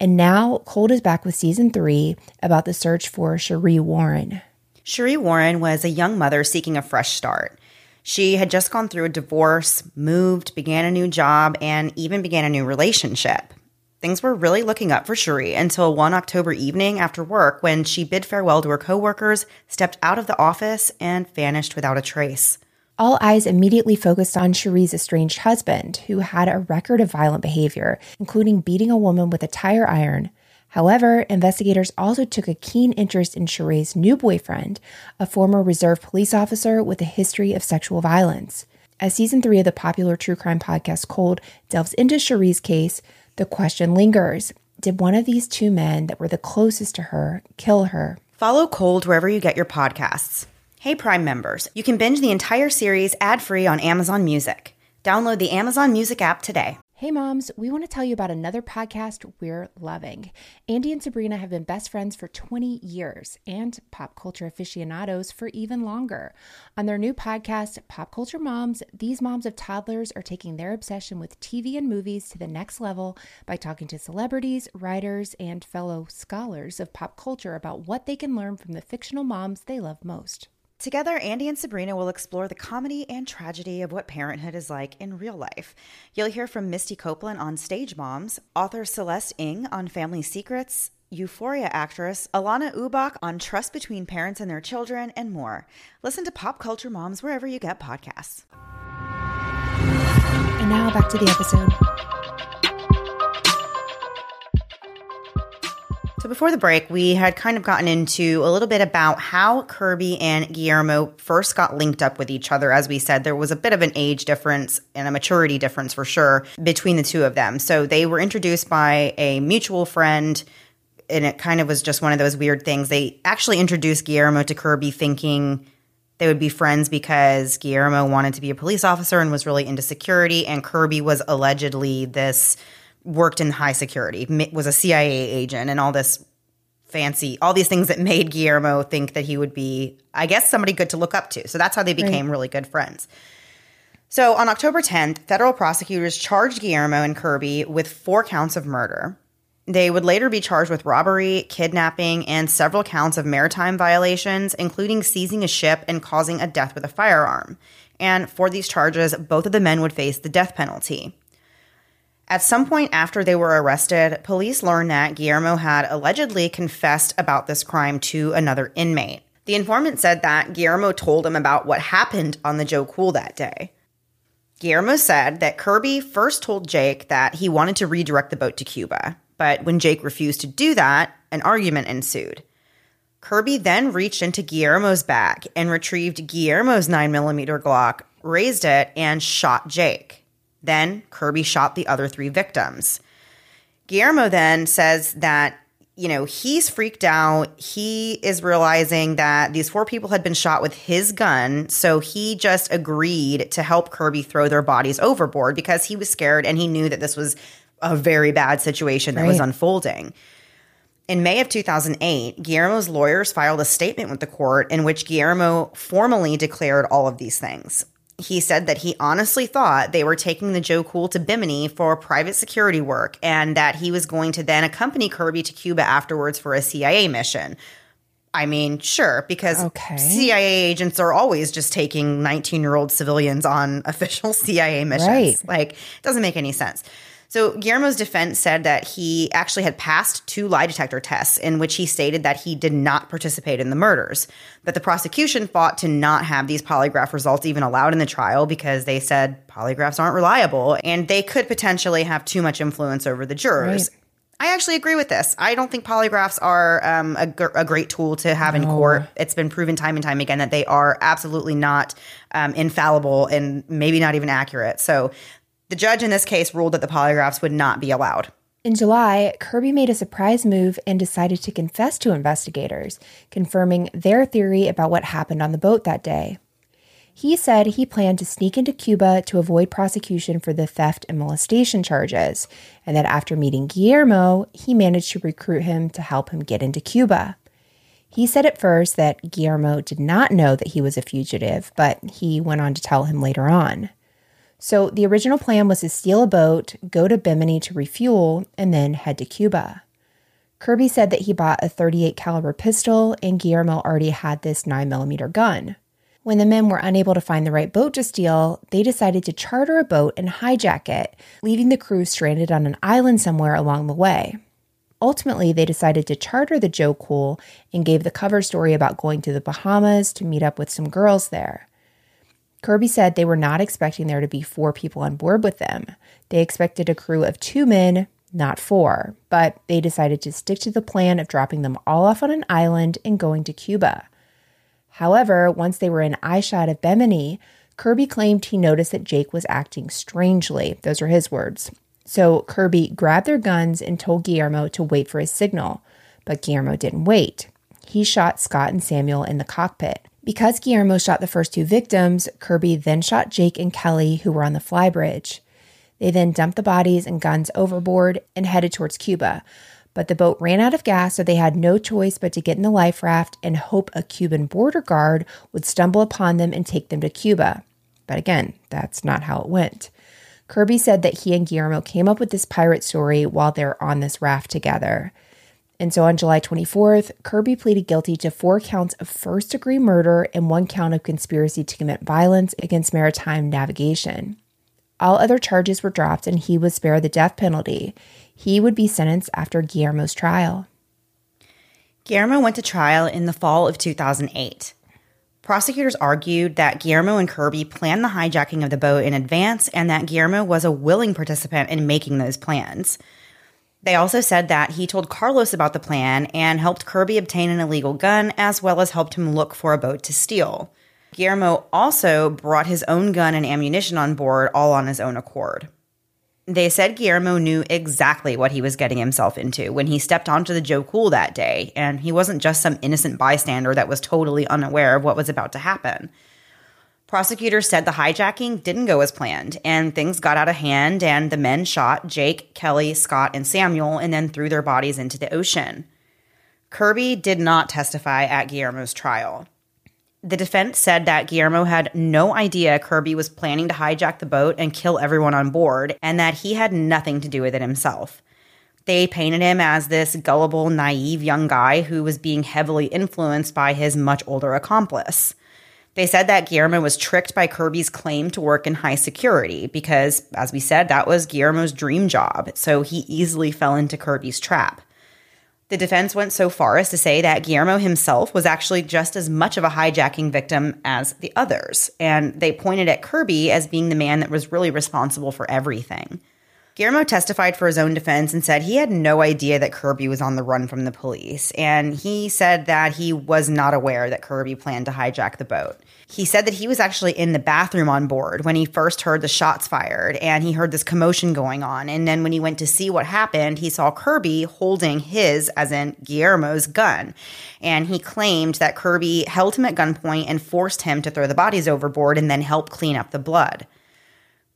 And now Cold is back with season three about the search for Sheree Warren. Sheree Warren was a young mother seeking a fresh start. She had just gone through a divorce, moved, began a new job, and even began a new relationship. Things were really looking up for Sheree until one October evening after work when she bid farewell to her coworkers, stepped out of the office, and vanished without a trace. All eyes immediately focused on Sheree's estranged husband, who had a record of violent behavior, including beating a woman with a tire iron. However, investigators also took a keen interest in Sheree's new boyfriend, a former reserve police officer with a history of sexual violence. As season three of the popular true crime podcast Cold delves into Sheree's case, the question lingers Did one of these two men that were the closest to her kill her? Follow Cold wherever you get your podcasts. Hey, Prime members, you can binge the entire series ad free on Amazon Music. Download the Amazon Music app today. Hey moms, we want to tell you about another podcast we're loving. Andy and Sabrina have been best friends for 20 years and pop culture aficionados for even longer. On their new podcast, Pop Culture Moms, these moms of toddlers are taking their obsession with TV and movies to the next level by talking to celebrities, writers, and fellow scholars of pop culture about what they can learn from the fictional moms they love most. Together, Andy and Sabrina will explore the comedy and tragedy of what parenthood is like in real life. You'll hear from Misty Copeland on Stage Moms, author Celeste Ng on Family Secrets, Euphoria actress Alanna Ubach on trust between parents and their children, and more. Listen to Pop Culture Moms wherever you get podcasts. And now back to the episode. So before the break, we had kind of gotten into a little bit about how Kirby and Guillermo first got linked up with each other. As we said, there was a bit of an age difference and a maturity difference for sure between the two of them. So they were introduced by a mutual friend and it kind of was just one of those weird things. They actually introduced Guillermo to Kirby thinking they would be friends because Guillermo wanted to be a police officer and was really into security and Kirby was allegedly this worked in high security, was a CIA agent, and all this fancy, all these things that made Guillermo think that he would be, I guess, somebody good to look up to. So that's how they became right. really good friends. So on October 10th, federal prosecutors charged Guillermo and Kirby with four counts of murder. They would later be charged with robbery, kidnapping, and several counts of maritime violations, including seizing a ship and causing a death with a firearm. And for these charges, both of the men would face the death penalty. At some point after they were arrested, police learned that Guillermo had allegedly confessed about this crime to another inmate. The informant said that Guillermo told him about what happened on the Joe Cool that day. Guillermo said that Kirby first told Jake that he wanted to redirect the boat to Cuba, but when Jake refused to do that, an argument ensued. Kirby then reached into Guillermo's back and retrieved Guillermo's 9mm Glock, raised it, and shot Jake. Then Kirby shot the other three victims. Guillermo then says that, you know, he's freaked out. He is realizing that these four people had been shot with his gun. So he just agreed to help Kirby throw their bodies overboard because he was scared and he knew that this was a very bad situation that was unfolding. In May of 2008, Guillermo's lawyers filed a statement with the court in which Guillermo formally declared all of these things. He said that he honestly thought they were taking the Joe Cool to Bimini for private security work and that he was going to then accompany Kirby to Cuba afterwards for a CIA mission. I mean, sure, because Okay. CIA agents are always just taking 19 year old civilians on official CIA missions. Right. Like, it doesn't make any sense. So, Guillermo's defense said that he actually had passed two lie detector tests in which he stated that he did not participate in the murders. But the prosecution fought to not have these polygraph results even allowed in the trial because they said polygraphs aren't reliable and they could potentially have too much influence over the jurors. Right. I actually agree with this. I don't think polygraphs are um, a, gr- a great tool to have in court. It's been proven time and time again that they are absolutely not um, infallible and maybe not even accurate. So the judge in this case ruled that the polygraphs would not be allowed. In July, Kirby made a surprise move and decided to confess to investigators, confirming their theory about what happened on the boat that day. He said he planned to sneak into Cuba to avoid prosecution for the theft and molestation charges, and that after meeting Guillermo, he managed to recruit him to help him get into Cuba. He said at first that Guillermo did not know that he was a fugitive, but he went on to tell him later on. So the original plan was to steal a boat, go to Bimini to refuel, and then head to Cuba. Kirby said that he bought a 38 caliber pistol and Guillermo already had this 9mm gun. When the men were unable to find the right boat to steal, they decided to charter a boat and hijack it, leaving the crew stranded on an island somewhere along the way. Ultimately, they decided to charter the Joe Cool and gave the cover story about going to the Bahamas to meet up with some girls there. Kirby said they were not expecting there to be four people on board with them. They expected a crew of two men, not four, but they decided to stick to the plan of dropping them all off on an island and going to Cuba. However, once they were in eyeshot of Bimini, Kirby claimed he noticed that Jake was acting strangely. Those are his words. So Kirby grabbed their guns and told Guillermo to wait for his signal, but Guillermo didn't wait. He shot Scott and Samuel in the cockpit. Because Guillermo shot the first two victims, Kirby then shot Jake and Kelly, who were on the flybridge. They then dumped the bodies and guns overboard and headed towards Cuba. But the boat ran out of gas, so they had no choice but to get in the life raft and hope a Cuban border guard would stumble upon them and take them to Cuba. But again, that's not how it went. Kirby said that he and Guillermo came up with this pirate story while they're on this raft together. And so on July 24th, Kirby pleaded guilty to four counts of first degree murder and one count of conspiracy to commit violence against maritime navigation. All other charges were dropped and he was spared the death penalty. He would be sentenced after Guillermo's trial. Guillermo went to trial in the fall of 2008. Prosecutors argued that Guillermo and Kirby planned the hijacking of the boat in advance and that Guillermo was a willing participant in making those plans. They also said that he told Carlos about the plan and helped Kirby obtain an illegal gun, as well as helped him look for a boat to steal. Guillermo also brought his own gun and ammunition on board, all on his own accord. They said Guillermo knew exactly what he was getting himself into when he stepped onto the Joe Cool that day, and he wasn't just some innocent bystander that was totally unaware of what was about to happen. Prosecutors said the hijacking didn't go as planned, and things got out of hand, and the men shot Jake, Kelly, Scott, and Samuel, and then threw their bodies into the ocean. Kirby did not testify at Guillermo's trial. The defense said that Guillermo had no idea Kirby was planning to hijack the boat and kill everyone on board, and that he had nothing to do with it himself. They painted him as this gullible, naive young guy who was being heavily influenced by his much older accomplice. They said that Guillermo was tricked by Kirby's claim to work in high security because, as we said, that was Guillermo's dream job, so he easily fell into Kirby's trap. The defense went so far as to say that Guillermo himself was actually just as much of a hijacking victim as the others, and they pointed at Kirby as being the man that was really responsible for everything. Guillermo testified for his own defense and said he had no idea that Kirby was on the run from the police, and he said that he was not aware that Kirby planned to hijack the boat. He said that he was actually in the bathroom on board when he first heard the shots fired and he heard this commotion going on. And then when he went to see what happened, he saw Kirby holding his, as in Guillermo's, gun. And he claimed that Kirby held him at gunpoint and forced him to throw the bodies overboard and then help clean up the blood.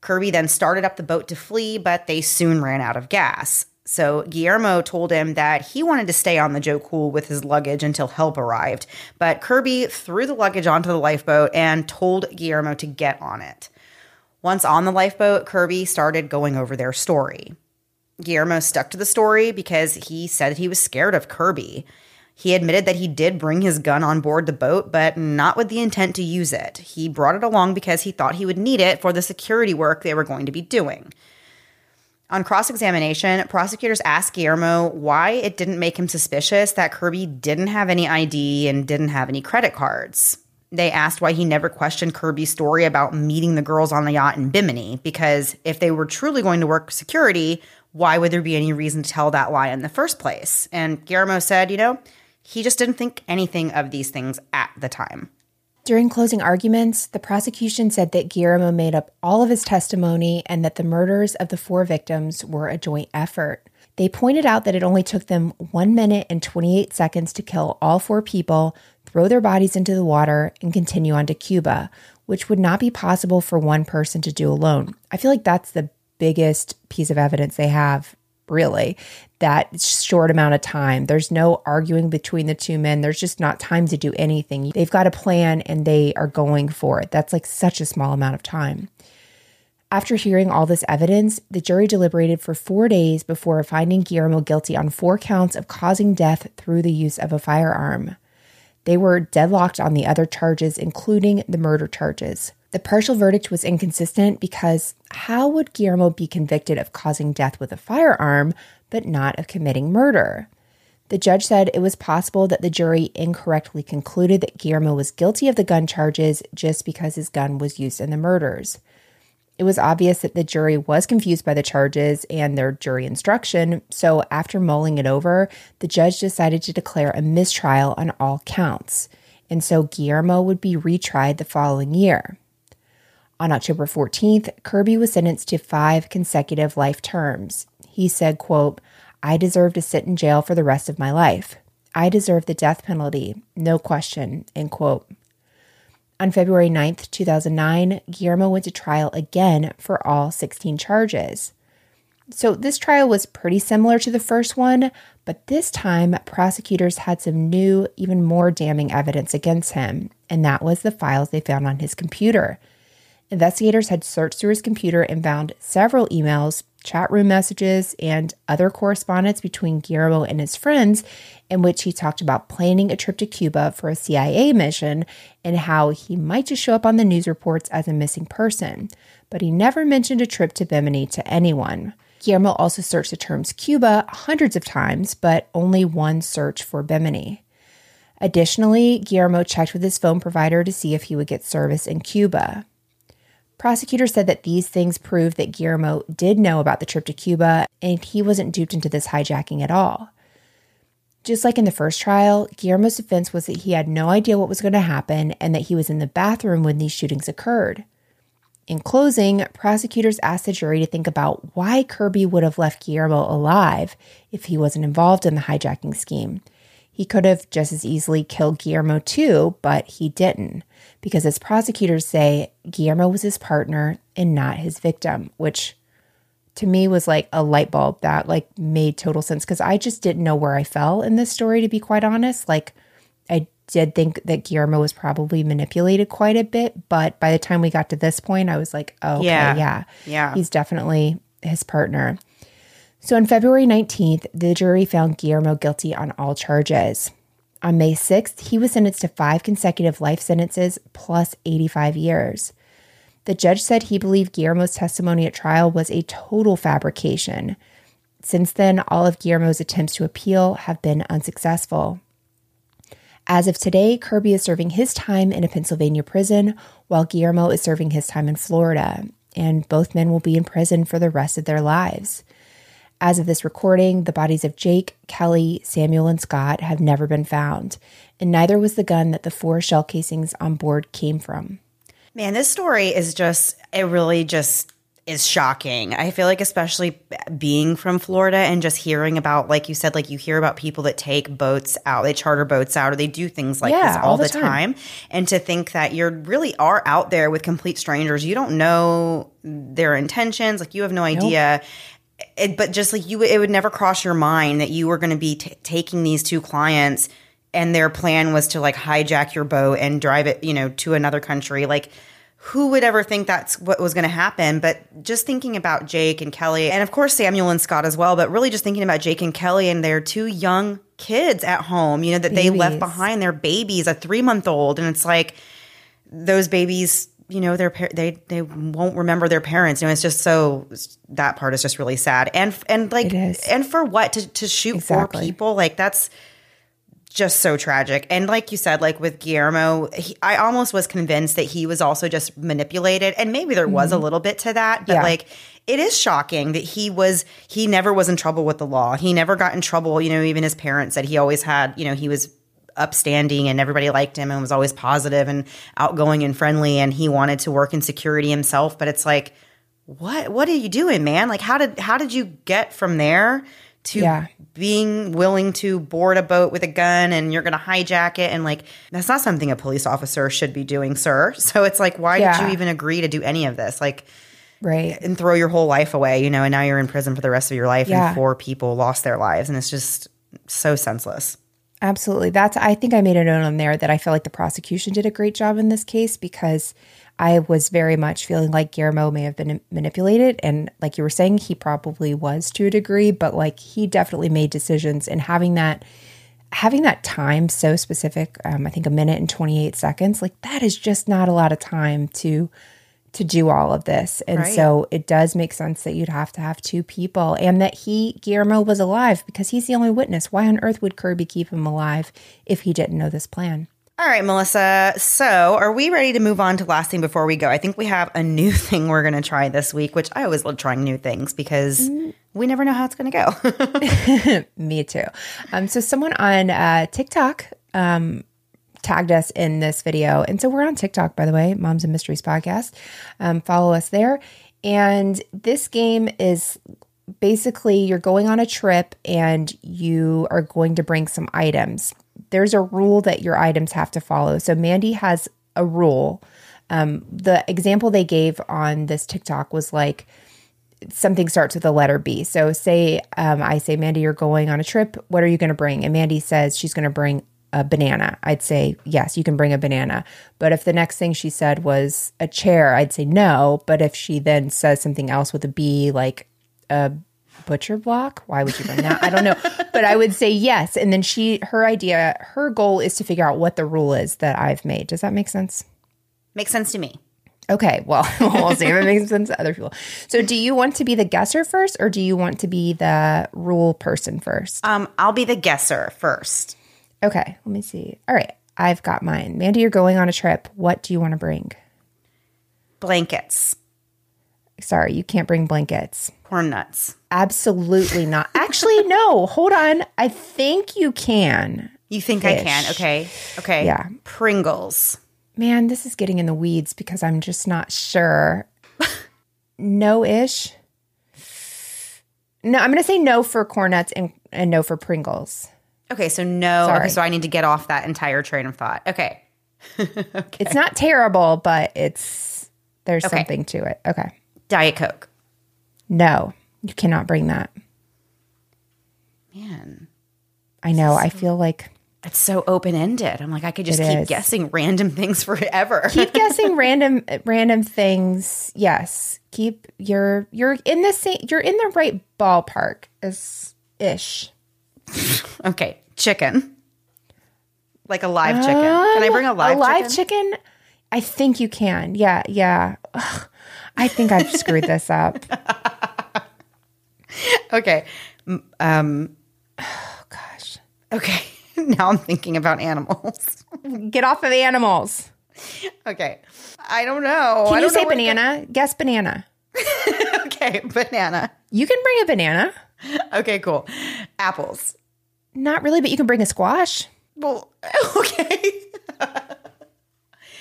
Kirby then started up the boat to flee, but they soon ran out of gas. So Guillermo told him that he wanted to stay on the Joe Cool with his luggage until help arrived. But Kirby threw the luggage onto the lifeboat and told Guillermo to get on it. Once on the lifeboat, Kirby started going over their story. Guillermo stuck to the story because he said he was scared of Kirby. He admitted that he did bring his gun on board the boat, but not with the intent to use it. He brought it along because he thought he would need it for the security work they were going to be doing. On cross examination, prosecutors asked Guillermo why it didn't make him suspicious that Kirby didn't have any ID and didn't have any credit cards. They asked why he never questioned Kirby's story about meeting the girls on the yacht in Bimini, because if they were truly going to work security, why would there be any reason to tell that lie in the first place? And Guillermo said, you know, he just didn't think anything of these things at the time. During closing arguments, the prosecution said that Guillermo made up all of his testimony and that the murders of the four victims were a joint effort. They pointed out that it only took them 1 minute and 28 seconds to kill all four people, throw their bodies into the water, and continue on to Cuba, which would not be possible for one person to do alone. I feel like that's the biggest piece of evidence they have really that short amount of time. There's no arguing between the two men. There's just not time to do anything. They've got a plan and they are going for it. That's like such a small amount of time. After hearing all this evidence, the jury deliberated for four days before finding Guillermo guilty on four counts of causing death through the use of a firearm. They were deadlocked on the other charges, including the murder charges. The partial verdict was inconsistent because how would Guillermo be convicted of causing death with a firearm, but not of committing murder? The judge said it was possible that the jury incorrectly concluded that Guillermo was guilty of the gun charges just because his gun was used in the murders. It was obvious that the jury was confused by the charges and their jury instruction, so after mulling it over, the judge decided to declare a mistrial on all counts, and so Guillermo would be retried the following year. On October 14th, Kirby was sentenced to five consecutive life terms. He said, quote, I deserve to sit in jail for the rest of my life. I deserve the death penalty, no question, end quote. On February 9th, 2009, Guillermo went to trial again for all 16 charges. So, this trial was pretty similar to the first one, but this time prosecutors had some new, even more damning evidence against him, and that was the files they found on his computer. Investigators had searched through his computer and found several emails, chat room messages, and other correspondence between Guillermo and his friends in which he talked about planning a trip to Cuba for a CIA mission and how he might just show up on the news reports as a missing person. But he never mentioned a trip to Bimini to anyone. Guillermo also searched the terms Cuba hundreds of times, but only one search for Bimini. Additionally, Guillermo checked with his phone provider to see if he would get service in Cuba. Prosecutors said that these things proved that Guillermo did know about the trip to Cuba and he wasn't duped into this hijacking at all. Just like in the first trial, Guillermo's defense was that he had no idea what was going to happen and that he was in the bathroom when these shootings occurred. In closing, prosecutors asked the jury to think about why Kirby would have left Guillermo alive if he wasn't involved in the hijacking scheme. He could have just as easily killed Guillermo too, but he didn't because as prosecutors say, Guillermo was his partner and not his victim, which to me was like a light bulb that like made total sense because I just didn't know where I fell in this story to be quite honest. Like I did think that Guillermo was probably manipulated quite a bit, but by the time we got to this point, I was like, oh, okay, yeah, yeah, yeah. he's definitely his partner. So on February 19th, the jury found Guillermo guilty on all charges. On May 6th, he was sentenced to five consecutive life sentences plus 85 years. The judge said he believed Guillermo's testimony at trial was a total fabrication. Since then, all of Guillermo's attempts to appeal have been unsuccessful. As of today, Kirby is serving his time in a Pennsylvania prison, while Guillermo is serving his time in Florida, and both men will be in prison for the rest of their lives. As of this recording, the bodies of Jake, Kelly, Samuel, and Scott have never been found, and neither was the gun that the four shell casings on board came from. Man, this story is just, it really just is shocking. I feel like, especially being from Florida and just hearing about, like you said, like you hear about people that take boats out, they charter boats out, or they do things like Yeah, this all, all the the time. time. And to think that you really are out there with complete strangers, you don't know their intentions, like you have no idea. It, but just like you, it would never cross your mind that you were going to be t- taking these two clients and their plan was to like hijack your boat and drive it, you know, to another country. Like, who would ever think that's what was going to happen? But just thinking about Jake and Kelly, and of course Samuel and Scott as well, but really just thinking about Jake and Kelly and their two young kids at home, you know, that they left behind their babies, a three month old. And it's like those babies, you know, their par- they they won't remember their parents. You know, it's just so that part is just really sad. And and like and for what to to shoot four people like that's just so tragic. And like you said, like with Guillermo, he, I almost was convinced that he was also just manipulated. And maybe there was a mm-hmm. little bit to that, but Yeah. like it is shocking that he was, he never was in trouble with the law. He never got in trouble. You know, even his parents said he always had, you know, he was upstanding and everybody liked him and was always positive and outgoing and friendly. And he wanted to work in security himself. But it's like, what, what are you doing, man? Like, how did, how did you get from there? To Yeah. being willing to board a boat with a gun and you're going to hijack it and like that's not something a police officer should be doing sir so it's like why did you even agree to do any of this like Right. and throw your whole life away you know and now you're in prison for the rest of your life Yeah. and four people lost their lives and it's just so senseless Absolutely. That's I think I made a note on there that I feel like the prosecution did a great job in this case because I was very much feeling like Guillermo may have been manipulated and like you were saying he probably was to a degree but like he definitely made decisions and having that having that time so specific um, I think a minute and 28 seconds like that is just not a lot of time to to do all of this. And Right. so it does make sense that you'd have to have two people and that he, Guillermo, was alive because he's the only witness. Why on earth would Kirby keep him alive if he didn't know this plan? all right melissa so are we ready to move on to last thing before we go i think we have a new thing we're going to try this week which i always love trying new things because we never know how it's going to go Me too. Um, so someone on uh, TikTok um, tagged us in this video. And so we're on TikTok, by the way, Moms and Mysteries podcast. Um, follow us there. And this game is basically you're going on a trip and you are going to bring some items. There's a rule that your items have to follow. So Mandy has a rule. Um, the example they gave on this TikTok was like, something starts with the letter B. So say um, I say, Mandy, you're going on a trip. What are you going to bring? And Mandy says she's going to bring a banana. I'd say, yes, you can bring a banana. But if the next thing she said was a chair, I'd say no. But if she then says something else with a B, like a butcher block, why would you bring that? I don't know. But I would say yes. And then she, her idea, her goal is to figure out what the rule is that I've made. Does that make sense? makes sense to me Okay, well, we'll see if it makes sense to other people. So, do you want to be the guesser first, or do you want to be the rule person first? um i'll be the guesser first Okay, let me see. All right, I've got mine. Mandy, you're going on a trip. What do you want to bring? blankets Sorry, you can't bring blankets. corn nuts Absolutely not. Actually, no. Hold on. I think you can. You think I can? Okay. Okay. Yeah. Pringles. Man, this is getting in the weeds because I'm just not sure. no ish. No, I'm going to say no for corn nuts and, and no for Pringles. Okay, so no. Sorry. Okay, so I need to get off that entire train of thought. Okay. It's not terrible, but it's there's Okay. something to it. Okay. Diet Coke. No, you cannot bring that. Man, I know. I feel like it's so open ended. I'm like, I could just keep is. guessing random things forever. keep guessing random random things. Yes. Keep you're you're in the same you're in the right ballpark as ish. okay, chicken. Like a live chicken. Can I bring a live, a live chicken? chicken? I think you can. Yeah, yeah. Ugh, I think I've screwed this up. Okay. Um, Gosh. okay. now I'm thinking about animals. Get off of animals. okay. I don't know. Can you say banana? Guess banana. Okay, banana. You can bring a banana. Okay, cool. Apples. Not really, but you can bring a squash. Well, okay.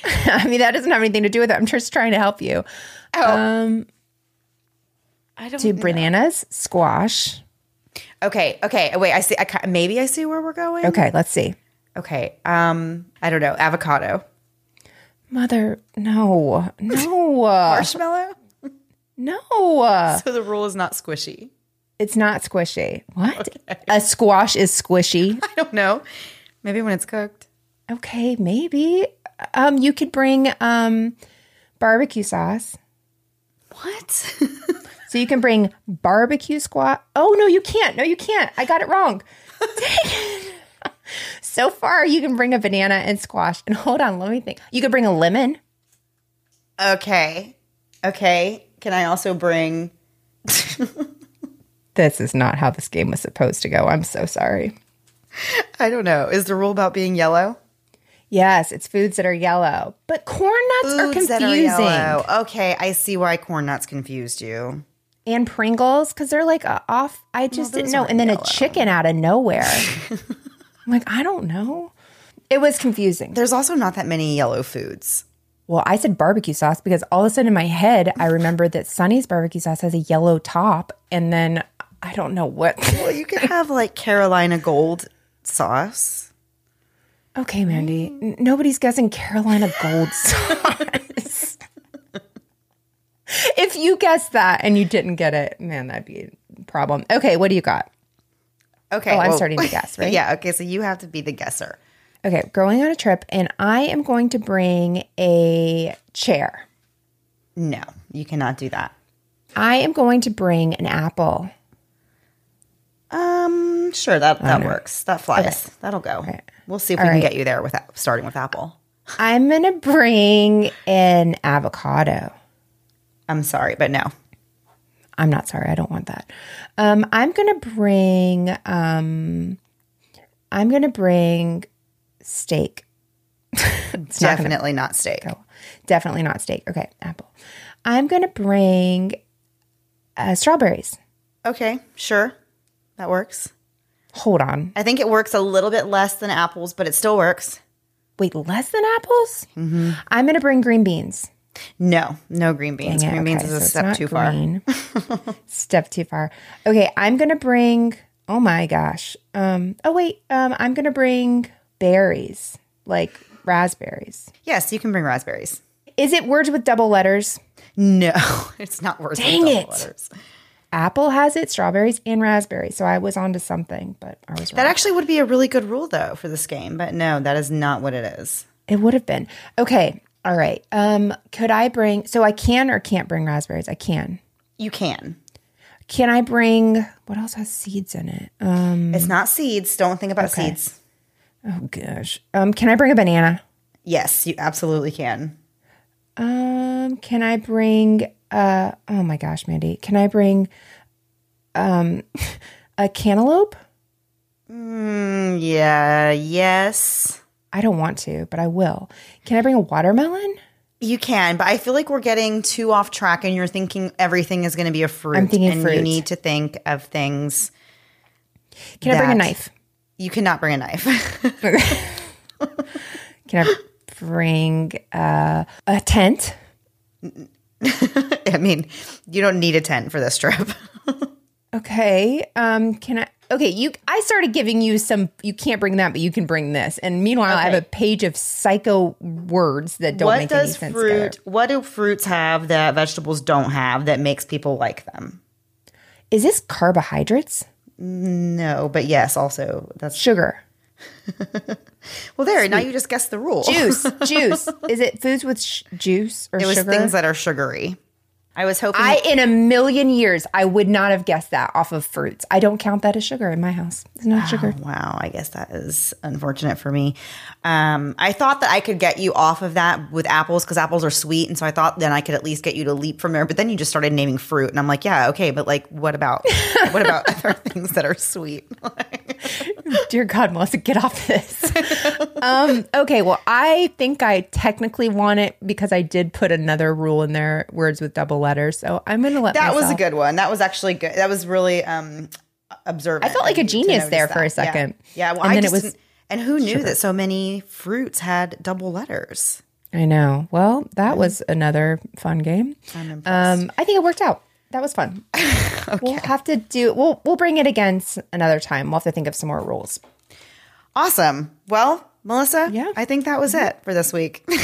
I mean, that doesn't have anything to do with it. I'm just trying to help you. Um, I don't do bananas, squash. Okay, okay. Wait, I see. I, maybe I see where we're going. Okay, let's see. Okay. Um, I don't know. Avocado. Mother, no, no, Marshmallow. no. So the rule is not squishy. It's not squishy. What? A squash is squishy. I don't know. Maybe when it's cooked. Okay, maybe. Um, you could bring um barbecue sauce. What? So you can bring barbecue squash. Oh no, you can't. No, you can't. I got it wrong. It. So far, you can bring a banana and squash. And hold on, let me think. You could bring a lemon. okay. Okay. Can I also bring? This is not how this game was supposed to go. I'm so sorry. I don't know. Is the rule about being yellow? Yes, it's foods that are yellow, but corn nuts are Foods are confusing. yellow. Okay, I see why corn nuts confused you. and Pringles because they're like uh, off. I just didn't know. And then yellow. a chicken out of nowhere. I'm like, I don't know. It was confusing. There's also not that many yellow foods. Well, I said barbecue sauce because all of a sudden in my head, I remembered that Sonny's barbecue sauce has a yellow top. And then I don't know what. Well, you could have like Carolina Gold sauce. okay, Mandy. n- Nobody's guessing Carolina Gold sauce. if you guessed that and you didn't get it, man, that'd be a problem. Okay, what do you got? Okay. Oh, I'm starting to guess, right? Yeah. Okay. So you have to be the guesser. Okay, going on a trip, and I am going to bring a chair. No, you cannot do that. I am going to bring an apple. Sure that that works. That flies. That'll go. We'll see if we can get you there without starting with apple. I'm going to bring an avocado. I'm sorry, but no. I'm not sorry. I don't want that. Um, I'm going to bring. Um, I'm going to bring steak. It's not Definitely not steak. go. Definitely not steak. Okay, apple. I'm going to bring uh, strawberries. Okay, sure. That works. Hold on. I think it works a little bit less than apples, but it still works. Wait, less than apples? I'm going to bring green beans. No, no green beans. Dang it. Green beans Okay, is a so step too far. step too far. Okay, I'm gonna bring. Oh my gosh. Um. Oh wait. Um. I'm gonna bring berries, like raspberries. Yes, you can bring raspberries. Is it words with double letters? No, it's not words Dang with it. double letters. Apple has it, strawberries and raspberries. So I was onto something, but I was wrong. That actually would be a really good rule though for this game, but no, that is not what it is. it would have been okay. All right. Um. Could I bring? So I can or can't bring raspberries? I can. You can. Can I bring? What else has seeds in it? Um. It's not seeds. Don't think about seeds. Oh gosh. Um. Can I bring a banana? Yes, you absolutely can. Um, can I bring uh oh my gosh, Mandy. Can I bring um a cantaloupe? Mm, yeah, yes. I don't want to, but I will. Can I bring a watermelon? You can, but I feel like we're getting too off track and you're thinking everything is going to be a fruit. I'm thinking and you need to think of things. Can I bring a knife? You cannot bring a knife. Can I bring uh, a tent? I mean, you don't need a tent for this trip. Okay. Um, can I Okay, you I started giving you some you can't bring that, but you can bring this. And meanwhile, I have a page of psycho words that don't what make does any sense fruit? together. What do fruits have that vegetables don't have that makes people like them? Is this carbohydrates? No, but yes, also that's Sugar. well. There now you just guessed the rule. Juice. juice. Is it foods with sh- juice or It was sugar? things that are sugary. I was hoping. I, in a million years, I would not have guessed that off of fruits. I don't count that as sugar in my house. It's not sugar. Wow, I guess that is unfortunate for me. Um, I thought that I could get you off of that with apples because apples are sweet, and so I thought then I could at least get you to leap from there. But then you just started naming fruit, and I'm like, yeah, okay, but like, what about what about other things that are sweet? Dear God, Melissa, get off this. um, okay, well, I think I technically won it because I did put another rule in there, words with double letters. So I'm to let that was a good one. That was actually good. That was really um, observant. I felt like a of you to genius there for a that. Yeah. second. Yeah, well, And I then it was and who knew that so many fruits had double letters? I know. Well, that was another fun game. I'm impressed. Um, I think it worked out. That was fun. We'll have to do. We'll we'll bring it again another time. We'll have to think of some more rules. Awesome. Well, Melissa, Yeah. I think that was it for this week.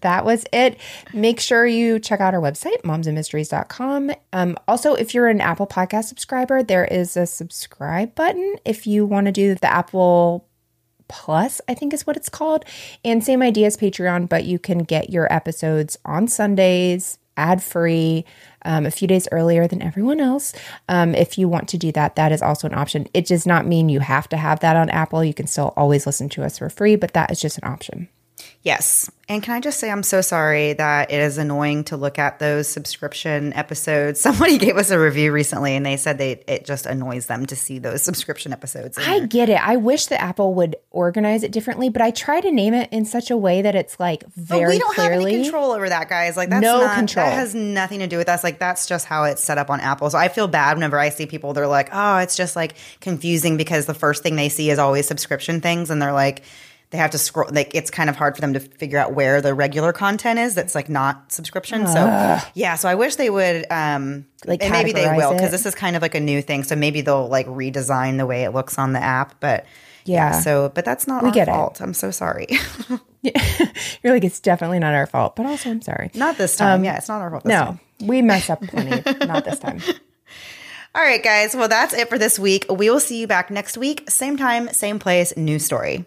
That was it. Make sure you check out our website, momsandmysteries.com. Um, also, if you're an Apple Podcast subscriber, there is a subscribe button if you want to do the Apple Plus, I think is what it's called. And same idea as Patreon, but you can get your episodes on Sundays, ad free, um, a few days earlier than everyone else. Um, if you want to do that, that is also an option. It does not mean you have to have that on Apple. You can still always listen to us for free, but that is just an option. Yes. And can I just say, I'm so sorry that it is annoying to look at those subscription episodes. Somebody gave us a review recently and they said they it just annoys them to see those subscription episodes. I get it. I wish that Apple would organize it differently, but I try to name it in such a way that it's like But very we don't clearly. have any control over that, guys. Like that's No not, control. That has nothing to do with us. Like that's just how it's set up on Apple. So I feel bad whenever I see people. They're like, oh, it's just like confusing because the first thing they see is always subscription things, and they're like. They have to scroll. Like it's kind of hard for them to figure out where the regular content is. That's like not subscription. So yeah. So I wish they would. Um, Like, and maybe they will because this is kind of like a new thing. So maybe they'll like redesign the way it looks on the app. But Yeah. So, but that's not our get it. fault. I'm so sorry. You're like, it's definitely not our fault, but also I'm sorry. not this time. yeah, it's not our fault. This time. No, we mess up plenty. not this time. All right, guys. Well, that's it for this week. We will see you back next week. Same time, same place, new story.